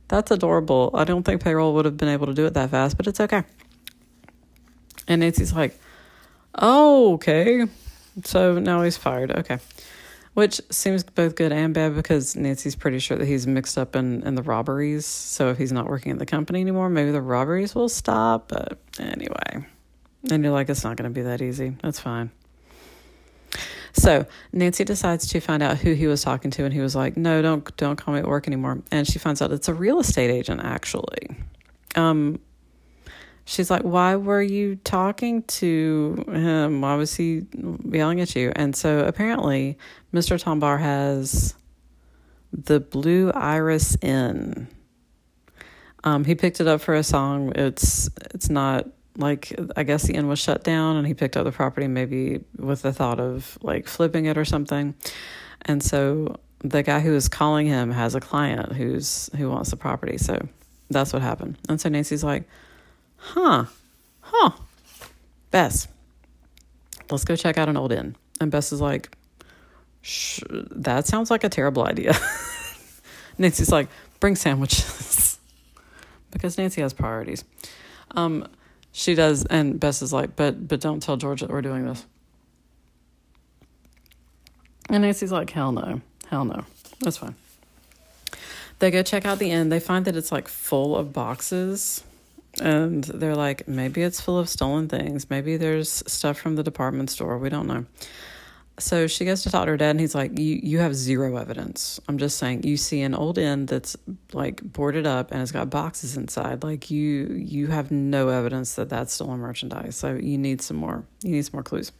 "That's adorable. I don't think payroll would have been able to do it that fast, but it's okay." And Nancy's like, oh, okay. So now he's fired. Okay. Which seems both good and bad because Nancy's pretty sure that he's mixed up in, in the robberies. So if he's not working at the company anymore, maybe the robberies will stop. But anyway. And you're like, it's not going to be that easy. That's fine. So Nancy decides to find out who he was talking to, and he was like, "No, don't don't call me at work anymore." And she finds out it's a real estate agent, actually. Um, she's like, Why were you talking to him? Why was he yelling at you? And so apparently, Mr. Tombar has the Blue Iris Inn. Um, he picked it up for a song. It's it's not like I guess the inn was shut down, and he picked up the property maybe with the thought of like flipping it or something. And so the guy who is calling him has a client who's who wants the property. So that's what happened. And so Nancy's like, huh, huh. Bess, let's go check out an old inn. And Bess is like, that sounds like a terrible idea. Nancy's like, bring sandwiches. because Nancy has priorities. Um, she does, and Bess is like, but but don't tell George that we're doing this. And Nancy's like, hell no, hell no, that's fine. They go check out the inn. They find that it's like full of boxes and they're like, maybe it's full of stolen things. Maybe there's stuff from the department store. We don't know. So she goes to talk to her dad, and he's like, "You you have zero evidence. I'm just saying. You see an old inn that's like boarded up and it's got boxes inside. Like you you have no evidence that that's stolen merchandise. So you need some more. You need some more clues."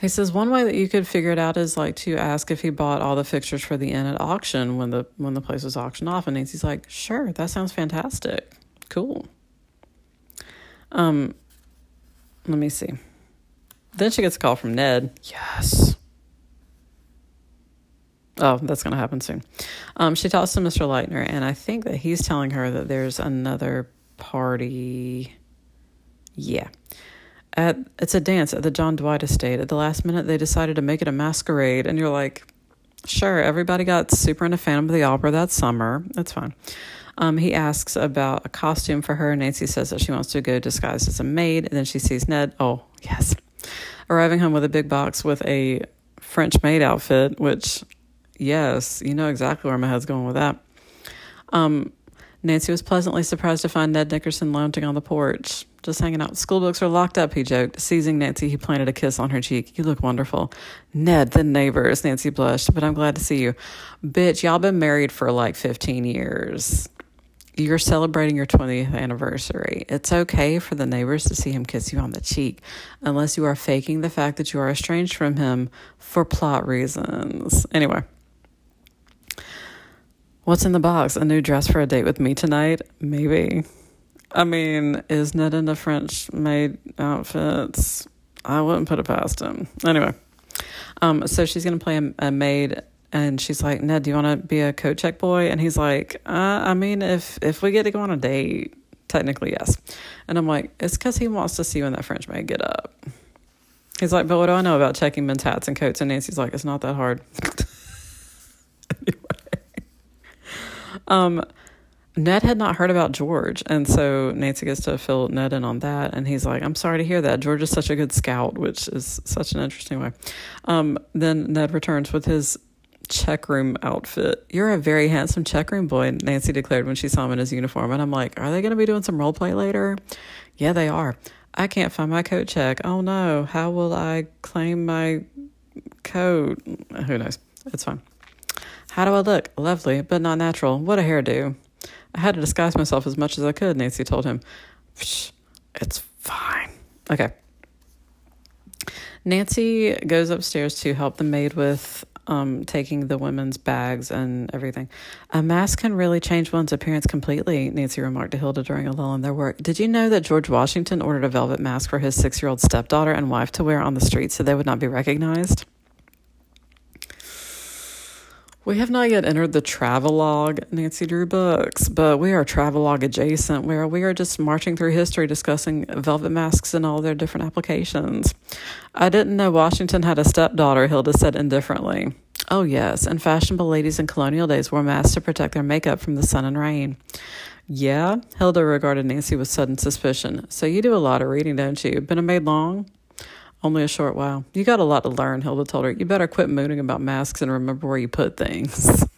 He says one way that you could figure it out is like to ask if he bought all the fixtures for the inn at auction when the when the place was auctioned off. And Nancy's like, "Sure, that sounds fantastic. Cool." Um, let me see. Then she gets a call from Ned. Yes. Oh, that's going to happen soon. Um, she talks to Mr. Leitner, and I think that he's telling her that there's another party. Yeah at it's a dance at the John Dwight estate. At the last minute, they decided to make it a masquerade, and you're like, sure, everybody got super into Phantom of the Opera that summer. That's fine. Um, he asks about a costume for her. Nancy says that she wants to go disguised as a maid, and then she sees Ned. Oh, yes, arriving home with a big box with a French maid outfit. Which, yes, you know exactly where my head's going with that. Um, Nancy was pleasantly surprised to find Ned Nickerson lounging on the porch, just hanging out. School books are locked up, he joked. Seizing Nancy, he planted a kiss on her cheek. You look wonderful. Ned, the neighbors, Nancy blushed, but I'm glad to see you. Bitch, y'all been married for like 15 years. You're celebrating your 20th anniversary. It's okay for the neighbors to see him kiss you on the cheek, unless you are faking the fact that you are estranged from him for plot reasons. Anyway. What's in the box? A new dress for a date with me tonight? Maybe. I mean, is Ned into French maid outfits? I wouldn't put it past him. Anyway, um, so she's gonna play a, a maid, and she's like, Ned, do you want to be a coat check boy? And he's like, uh, I mean, if if we get to go on a date, technically yes. And I'm like, it's because he wants to see when that French maid get up. He's like, but what do I know about checking men's hats and coats? And Nancy's like, it's not that hard. anyway. Um, Ned had not heard about George, and so Nancy gets to fill Ned in on that, and he's like, "I'm sorry to hear that. George is such a good scout, which is such an interesting way." Um, then Ned returns with his check room outfit. You're a very handsome check room boy, Nancy declared when she saw him in his uniform, and I'm like, "Are they going to be doing some role play later?" Yeah, they are. I can't find my coat check. Oh no, how will I claim my coat? Who knows? It's fine. How do I look? Lovely, but not natural. What a hairdo. I had to disguise myself as much as I could, Nancy told him. It's fine. Okay. Nancy goes upstairs to help the maid with um, taking the women's bags and everything. A mask can really change one's appearance completely, Nancy remarked to Hilda during a lull in their work. Did you know that George Washington ordered a velvet mask for his six year old stepdaughter and wife to wear on the street so they would not be recognized? We have not yet entered the travelogue Nancy Drew books, but we are travelogue adjacent, where we are just marching through history discussing velvet masks and all their different applications. I didn't know Washington had a stepdaughter, Hilda said indifferently. Oh, yes, and fashionable ladies in colonial days wore masks to protect their makeup from the sun and rain. Yeah, Hilda regarded Nancy with sudden suspicion. So you do a lot of reading, don't you? Been a maid long? Only a short while. You got a lot to learn, Hilda told her. You better quit mooning about masks and remember where you put things.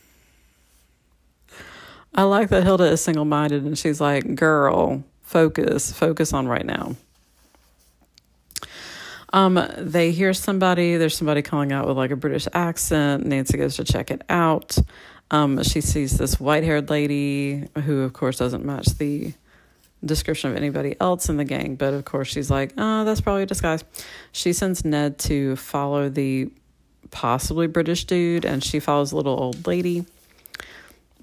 I like that Hilda is single minded and she's like, girl, focus, focus on right now. Um, they hear somebody, there's somebody calling out with like a British accent. Nancy goes to check it out. Um, she sees this white haired lady who, of course, doesn't match the description of anybody else in the gang, but of course she's like, oh, that's probably a disguise. She sends Ned to follow the possibly British dude, and she follows a little old lady.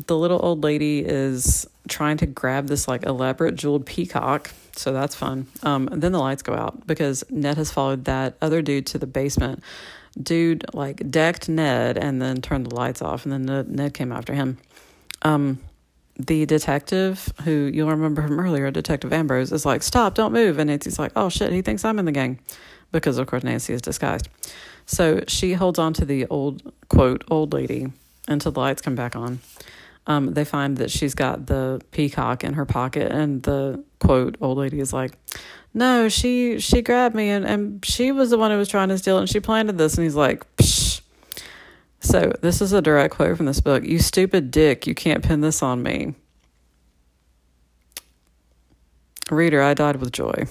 The little old lady is trying to grab this like elaborate jeweled peacock, so that's fun. Um, then the lights go out because Ned has followed that other dude to the basement. Dude like decked Ned and then turned the lights off, and then Ned, Ned came after him. Um, the detective, who you'll remember from earlier, Detective Ambrose, is like, Stop, don't move. And Nancy's like, Oh shit, he thinks I'm in the gang. Because, of course, Nancy is disguised. So she holds on to the old, quote, old lady until the lights come back on. Um, they find that she's got the peacock in her pocket, and the quote, old lady is like, No, she she grabbed me, and, and she was the one who was trying to steal it, and she planted this. And he's like, Psh so, this is a direct quote from this book You stupid dick, you can't pin this on me. Reader, I died with joy.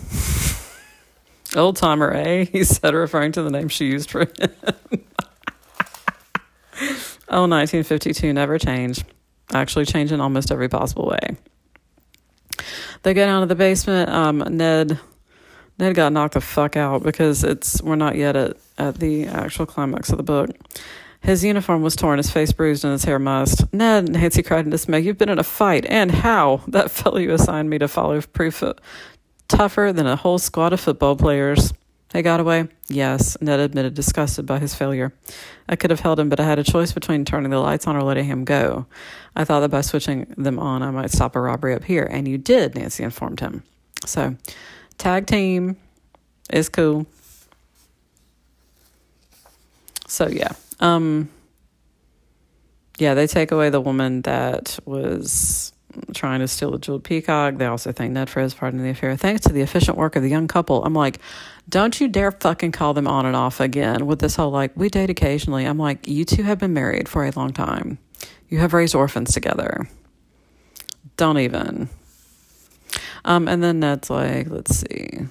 Old timer, eh? He said, referring to the name she used for him. oh, 1952 never changed. Actually, changed in almost every possible way. They go down to the basement. Um, Ned Ned got knocked the fuck out because it's we're not yet at, at the actual climax of the book. His uniform was torn, his face bruised, and his hair mussed. Ned, Nancy cried in dismay, you've been in a fight, and how? That fellow you assigned me to follow proved tougher than a whole squad of football players. He got away? Yes, Ned admitted, disgusted by his failure. I could have held him, but I had a choice between turning the lights on or letting him go. I thought that by switching them on, I might stop a robbery up here, and you did, Nancy informed him. So, tag team is cool. So, yeah. Um, yeah, they take away the woman that was trying to steal the jeweled peacock. They also thank Ned for his part in the affair. Thanks to the efficient work of the young couple. I'm like, don't you dare fucking call them on and off again with this whole like, we date occasionally. I'm like, you two have been married for a long time. You have raised orphans together. Don't even. Um, and then Ned's like, let's see.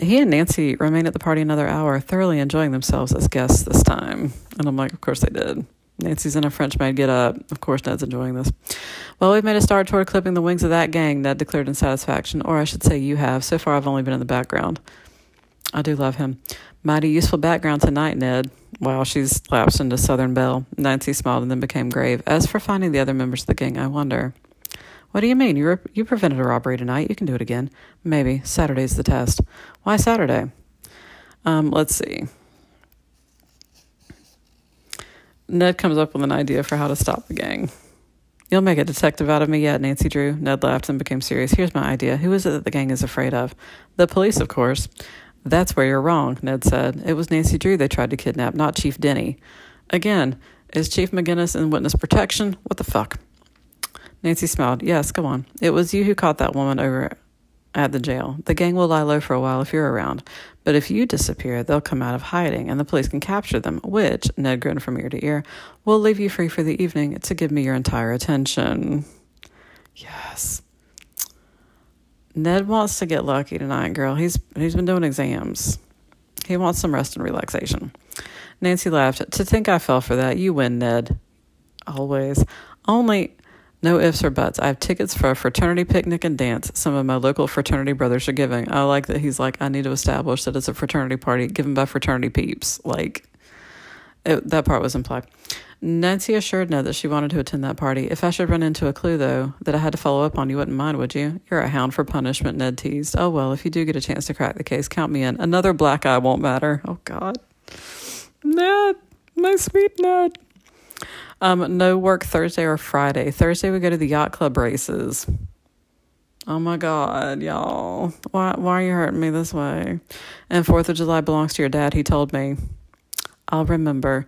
He and Nancy remained at the party another hour, thoroughly enjoying themselves as guests this time. And I'm like, of course they did. Nancy's in a French maid get up. Of course, Ned's enjoying this. Well, we've made a start toward clipping the wings of that gang, Ned declared in satisfaction. Or I should say, you have. So far, I've only been in the background. I do love him. Mighty useful background tonight, Ned. Wow, she's lapsed into Southern Belle. Nancy smiled and then became grave. As for finding the other members of the gang, I wonder. What do you mean? You, re- you prevented a robbery tonight. You can do it again. Maybe. Saturday's the test. Why Saturday? Um, let's see. Ned comes up with an idea for how to stop the gang. You'll make a detective out of me yet, Nancy Drew. Ned laughed and became serious. Here's my idea. Who is it that the gang is afraid of? The police, of course. That's where you're wrong, Ned said. It was Nancy Drew they tried to kidnap, not Chief Denny. Again, is Chief McGinnis in witness protection? What the fuck? Nancy smiled. Yes, go on. It was you who caught that woman over at the jail. The gang will lie low for a while if you're around. But if you disappear, they'll come out of hiding and the police can capture them, which, Ned grinned from ear to ear, will leave you free for the evening to give me your entire attention. Yes. Ned wants to get lucky tonight, girl. He's he's been doing exams. He wants some rest and relaxation. Nancy laughed. To think I fell for that. You win, Ned. Always. Only no ifs or buts. I have tickets for a fraternity picnic and dance some of my local fraternity brothers are giving. I like that he's like, I need to establish that it's a fraternity party given by fraternity peeps. Like, It, that part was implied. Nancy assured Ned that she wanted to attend that party. If I should run into a clue, though, that I had to follow up on, you wouldn't mind, would you? You're a hound for punishment, Ned teased. Oh, well, if you do get a chance to crack the case, count me in. Another black eye won't matter. Oh, God. Ned, my sweet Ned. Um, no work Thursday or Friday. Thursday, we go to the yacht club races. Oh my God, y'all. Why, why are you hurting me this way? And 4th of July belongs to your dad, he told me. I'll remember.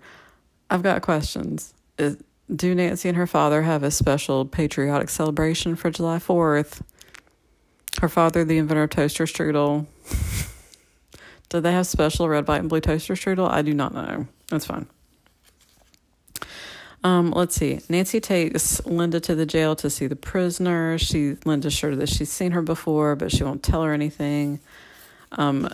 I've got questions. Is, do Nancy and her father have a special patriotic celebration for July 4th? Her father, the inventor of toaster strudel. do they have special red, white, and blue toaster strudel? I do not know. That's fine. Um, let's see. Nancy takes Linda to the jail to see the prisoner. She Linda's sure that she's seen her before, but she won't tell her anything. Um,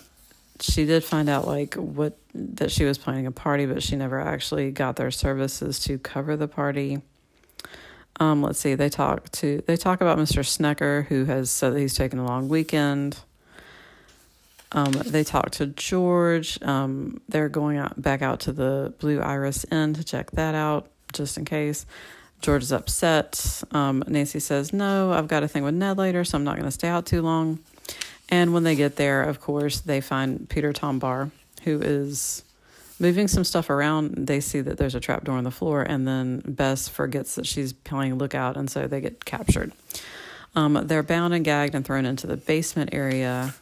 she did find out like what that she was planning a party, but she never actually got their services to cover the party. Um, let's see. They talk to they talk about Mr. Snecker, who has said that he's taking a long weekend. Um, they talk to George. Um, they're going out back out to the Blue Iris Inn to check that out, just in case. George is upset. Um, Nancy says, "No, I've got a thing with Ned later, so I'm not going to stay out too long." And when they get there, of course, they find Peter Tombar, who is moving some stuff around. They see that there's a trap door on the floor, and then Bess forgets that she's playing lookout, and so they get captured. Um, they're bound and gagged and thrown into the basement area.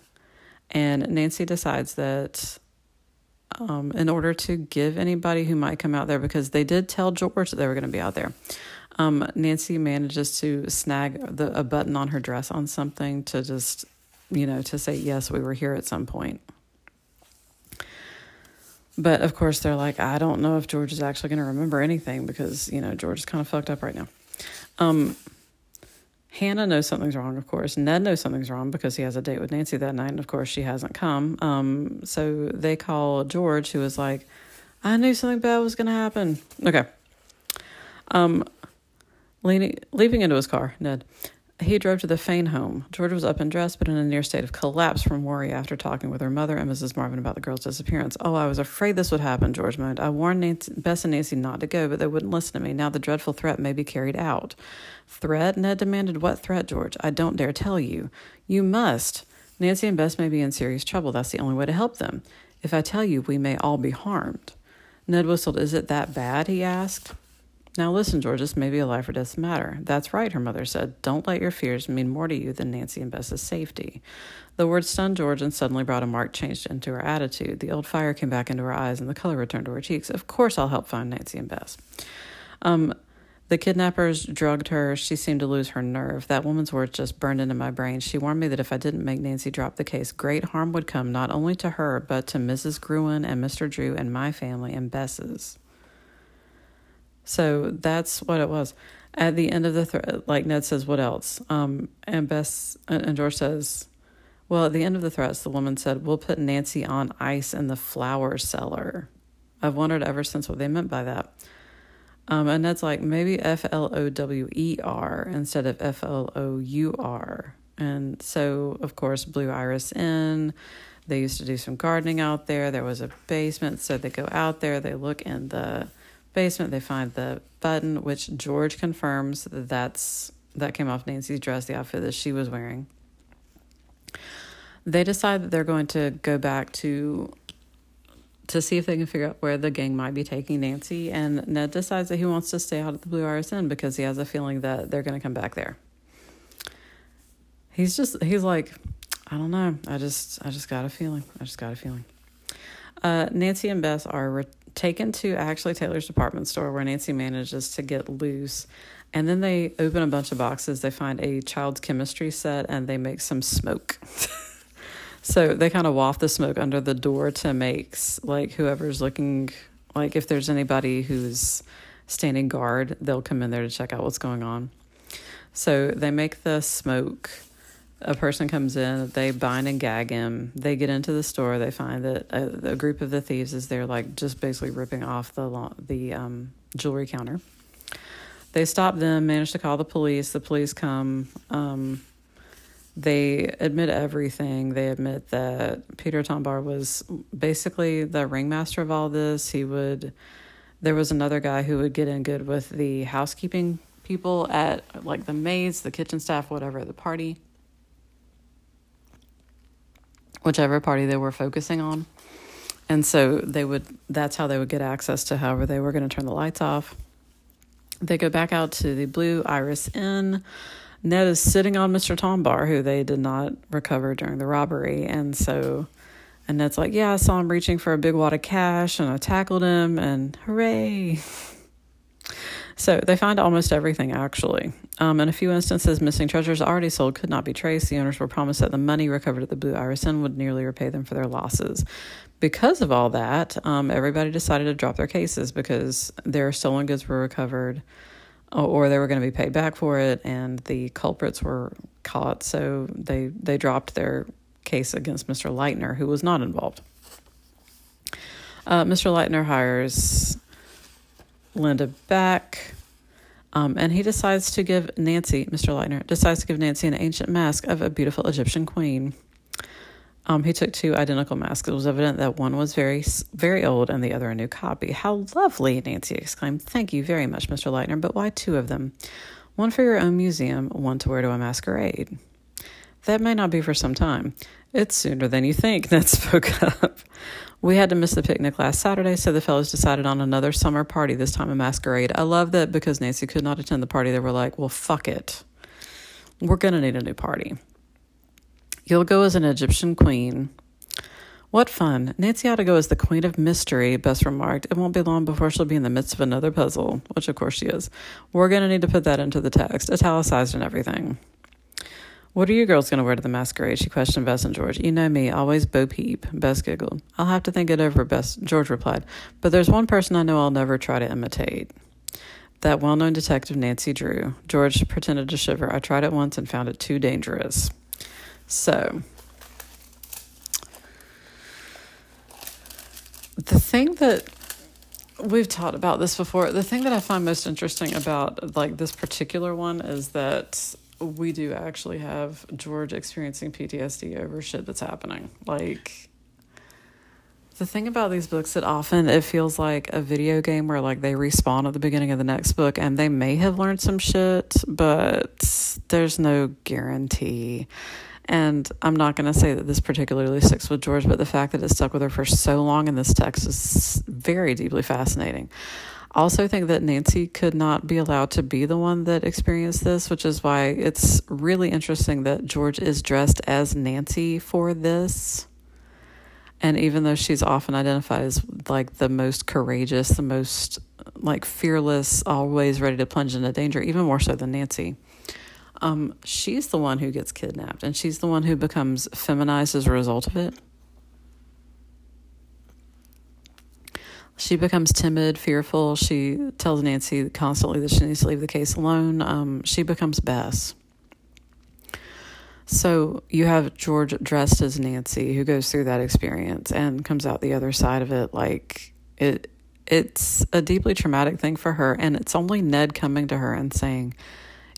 And Nancy decides that um, in order to give anybody who might come out there, because they did tell George that they were going to be out there, um, Nancy manages to snag the, a button on her dress on something to just you know, to say, yes, we were here at some point. But of course, they're like, I don't know if George is actually going to remember anything because, you know, George is kind of fucked up right now. Um, Hannah knows something's wrong, of course. Ned knows something's wrong because he has a date with Nancy that night, and of course, she hasn't come. Um, so they call George, who was like, I knew something bad was going to happen. Okay. Um, leaning, leaping into his car, Ned he drove to the Fayne home. George was up and dressed, but in a near state of collapse from worry after talking with her mother and Mrs. Marvin about the girl's disappearance. Oh, I was afraid this would happen, George moaned. I warned Nancy, Bess and Nancy not to go, but they wouldn't listen to me. Now the dreadful threat may be carried out. Threat? Ned demanded. What threat, George? I don't dare tell you. You must. Nancy and Bess may be in serious trouble. That's the only way to help them. If I tell you, we may all be harmed. Ned whistled. Is it that bad? he asked. Now listen, George, this may be a life or death matter. That's right, her mother said. Don't let your fears mean more to you than Nancy and Bess's safety. The words stunned George and suddenly brought a marked change into her attitude. The old fire came back into her eyes and the color returned to her cheeks. Of course I'll help find Nancy and Bess. Um, the kidnappers drugged her. She seemed to lose her nerve. That woman's words just burned into my brain. She warned me that if I didn't make Nancy drop the case, great harm would come not only to her, but to Mrs. Gruen and Mr. Drew and my family and Bess's. So that's what it was. At the end of the thread, like Ned says, what else? Um, and Bess and George says, well, at the end of the threats, the woman said, we'll put Nancy on ice in the flower cellar. I've wondered ever since what they meant by that. Um, and Ned's like, maybe F L O W E R instead of F L O U R. And so, of course, Blue Iris Inn. They used to do some gardening out there. There was a basement, so they go out there. They look in the basement. They find the button, which George confirms that that's that came off Nancy's dress, the outfit that she was wearing. They decide that they're going to go back to to see if they can figure out where the gang might be taking Nancy. And Ned decides that he wants to stay out at the Blue Inn because he has a feeling that they're going to come back there. He's just he's like, I don't know. I just I just got a feeling. I just got a feeling. Uh, Nancy and Bess are re- taken to actually Taylor's department store where Nancy manages to get loose. And then they open a bunch of boxes. They find a child's chemistry set and they make some smoke. so they kind of waft the smoke under the door to make like whoever's looking, like if there's anybody who's standing guard, they'll come in there to check out what's going on. So they make the smoke a person comes in, they bind and gag him. They get into the store. They find that a, a group of the thieves is there, like just basically ripping off the the um, jewelry counter. They stop them, manage to call the police. The police come. Um, they admit everything. They admit that Peter Tombar was basically the ringmaster of all this. He would There was another guy who would get in good with the housekeeping people at like the maids, the kitchen staff, whatever, at the party, whichever party they were focusing on. And so they would, that's how they would get access to however they were going to turn the lights off. They go back out to the Blue Iris Inn. Ned is sitting on Mr. Tombar, who they did not recover during the robbery. And so, and Ned's like, Yeah, I saw him reaching for a big wad of cash and I tackled him, and hooray. So they find almost everything actually. Um, in a few instances, missing treasures already sold could not be traced. The owners were promised that the money recovered at the Blue Iris Inn would nearly repay them for their losses. Because of all that, um, everybody decided to drop their cases because their stolen goods were recovered or they were going to be paid back for it, and the culprits were caught. So they they dropped their case against Mr. Leitner, who was not involved. Uh, Mr. Leitner hires Linda back. Um, and he decides to give Nancy, Mr. Leitner, decides to give Nancy an ancient mask of a beautiful Egyptian queen. Um, he took two identical masks. It was evident that one was very, very old and the other a new copy. How lovely, Nancy exclaimed. Thank you very much, Mr. Leitner, but why two of them? One for your own museum, one to wear to a masquerade. That may not be for some time. It's sooner than you think, Ned spoke up. We had to miss the picnic last Saturday, so the fellows decided on another summer party, this time a masquerade. I love that because Nancy could not attend the party. They were like, well, fuck it. We're going to need a new party. You'll go as an Egyptian queen. What fun. Nancy ought to go as the queen of mystery, Bess remarked. It won't be long before she'll be in the midst of another puzzle, which of course she is. We're going to need to put that into the text, italicized and everything. What are you girls going to wear to the masquerade? She questioned Bess and George. You know me, always Bo Peep. Bess giggled. I'll have to think it over, Bess, George replied. But there's one person I know I'll never try to imitate. That well known detective, Nancy Drew. George pretended to shiver. I tried it once and found it too dangerous. So, the thing that we've talked about this before, the thing that I find most interesting about like this particular one is that we do actually have George experiencing PTSD over shit that's happening. Like the thing about these books that often it feels like a video game where like they respawn at the beginning of the next book and they may have learned some shit, but there's no guarantee. And I'm not going to say that this particularly sticks with George, but the fact that it stuck with her for so long in this text is very deeply fascinating also think that Nancy could not be allowed to be the one that experienced this, which is why it's really interesting that George is dressed as Nancy for this. And even though she's often identified as like the most courageous, the most like fearless, always ready to plunge into danger, even more so than Nancy, um, she's the one who gets kidnapped and she's the one who becomes feminized as a result of it. She becomes timid, fearful. She tells Nancy constantly that she needs to leave the case alone. Um, she becomes Bess. So you have George dressed as Nancy who goes through that experience and comes out the other side of it like it it's a deeply traumatic thing for her and it's only Ned coming to her and saying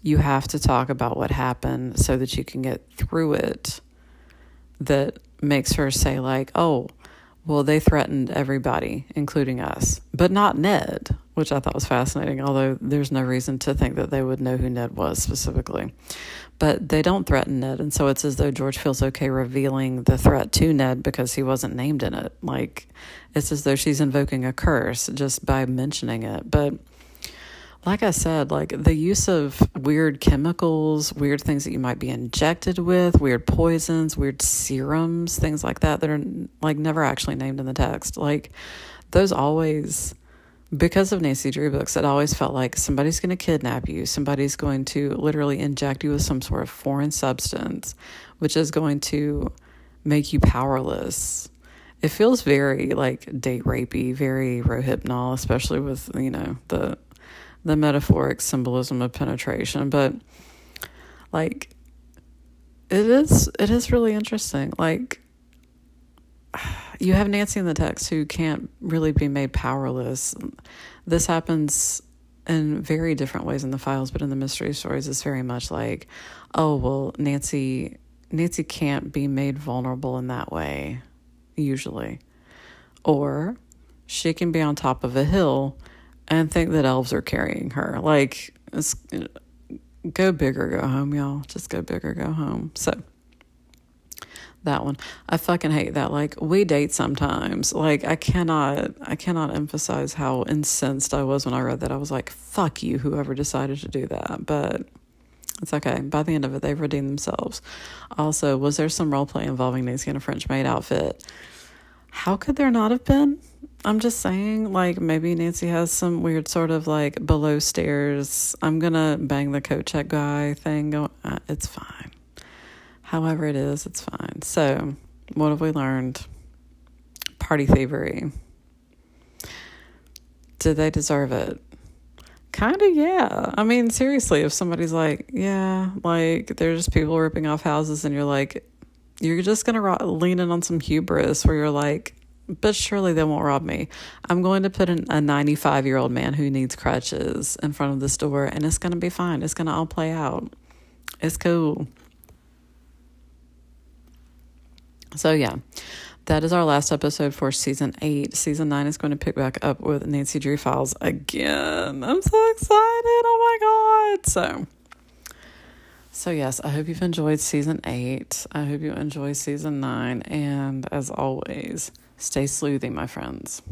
you have to talk about what happened so that you can get through it that makes her say like, "Oh, well, they threatened everybody, including us, but not Ned, which I thought was fascinating, although there's no reason to think that they would know who Ned was specifically. But they don't threaten Ned, and so it's as though George feels okay revealing the threat to Ned because he wasn't named in it. Like, it's as though she's invoking a curse just by mentioning it. But like I said, like the use of weird chemicals, weird things that you might be injected with, weird poisons, weird serums, things like that that are like never actually named in the text. Like those always because of Nancy Drew books, it always felt like somebody's going to kidnap you. Somebody's going to literally inject you with some sort of foreign substance, which is going to make you powerless. It feels very like date rapey, very rohypnol, especially with, you know, the the metaphoric symbolism of penetration, but like it is it is really interesting. Like you have Nancy in the text who can't really be made powerless. This happens in very different ways in the files, but in the mystery stories, it's very much like, oh well, Nancy Nancy can't be made vulnerable in that way, usually, or she can be on top of a hill and think that elves are carrying her. Like, go big or go home, y'all. Just go big or go home. So, that one. I fucking hate that. Like, we date sometimes. Like, I cannot, I cannot emphasize how incensed I was when I read that. I was like, fuck you, whoever decided to do that. But it's okay. By the end of it, they've redeemed themselves. Also, was there some role play involving Nancy in a French maid outfit? How could there not have been? I'm just saying, like, maybe Nancy has some weird sort of like below stairs, I'm gonna bang the coat check guy thing. Uh, it's fine. However, it is, it's fine. So, what have we learned? Party thievery. Did they deserve it? Kind of, yeah. I mean, seriously, if somebody's like, yeah, like, there's people ripping off houses, and you're like, you're just gonna ro- lean in on some hubris where you're like, but surely they won't rob me. I'm going to put a 95 year old man who needs crutches in front of this door, and it's gonna be fine. It's gonna all play out. It's cool. So, yeah, that is our last episode for season eight. Season nine is going to pick back up with Nancy Drew Files again. I'm so excited. Oh my God. So, so, yes, I hope you've enjoyed season eight. I hope you enjoy season nine. And as always, stay sleuthy, my friends.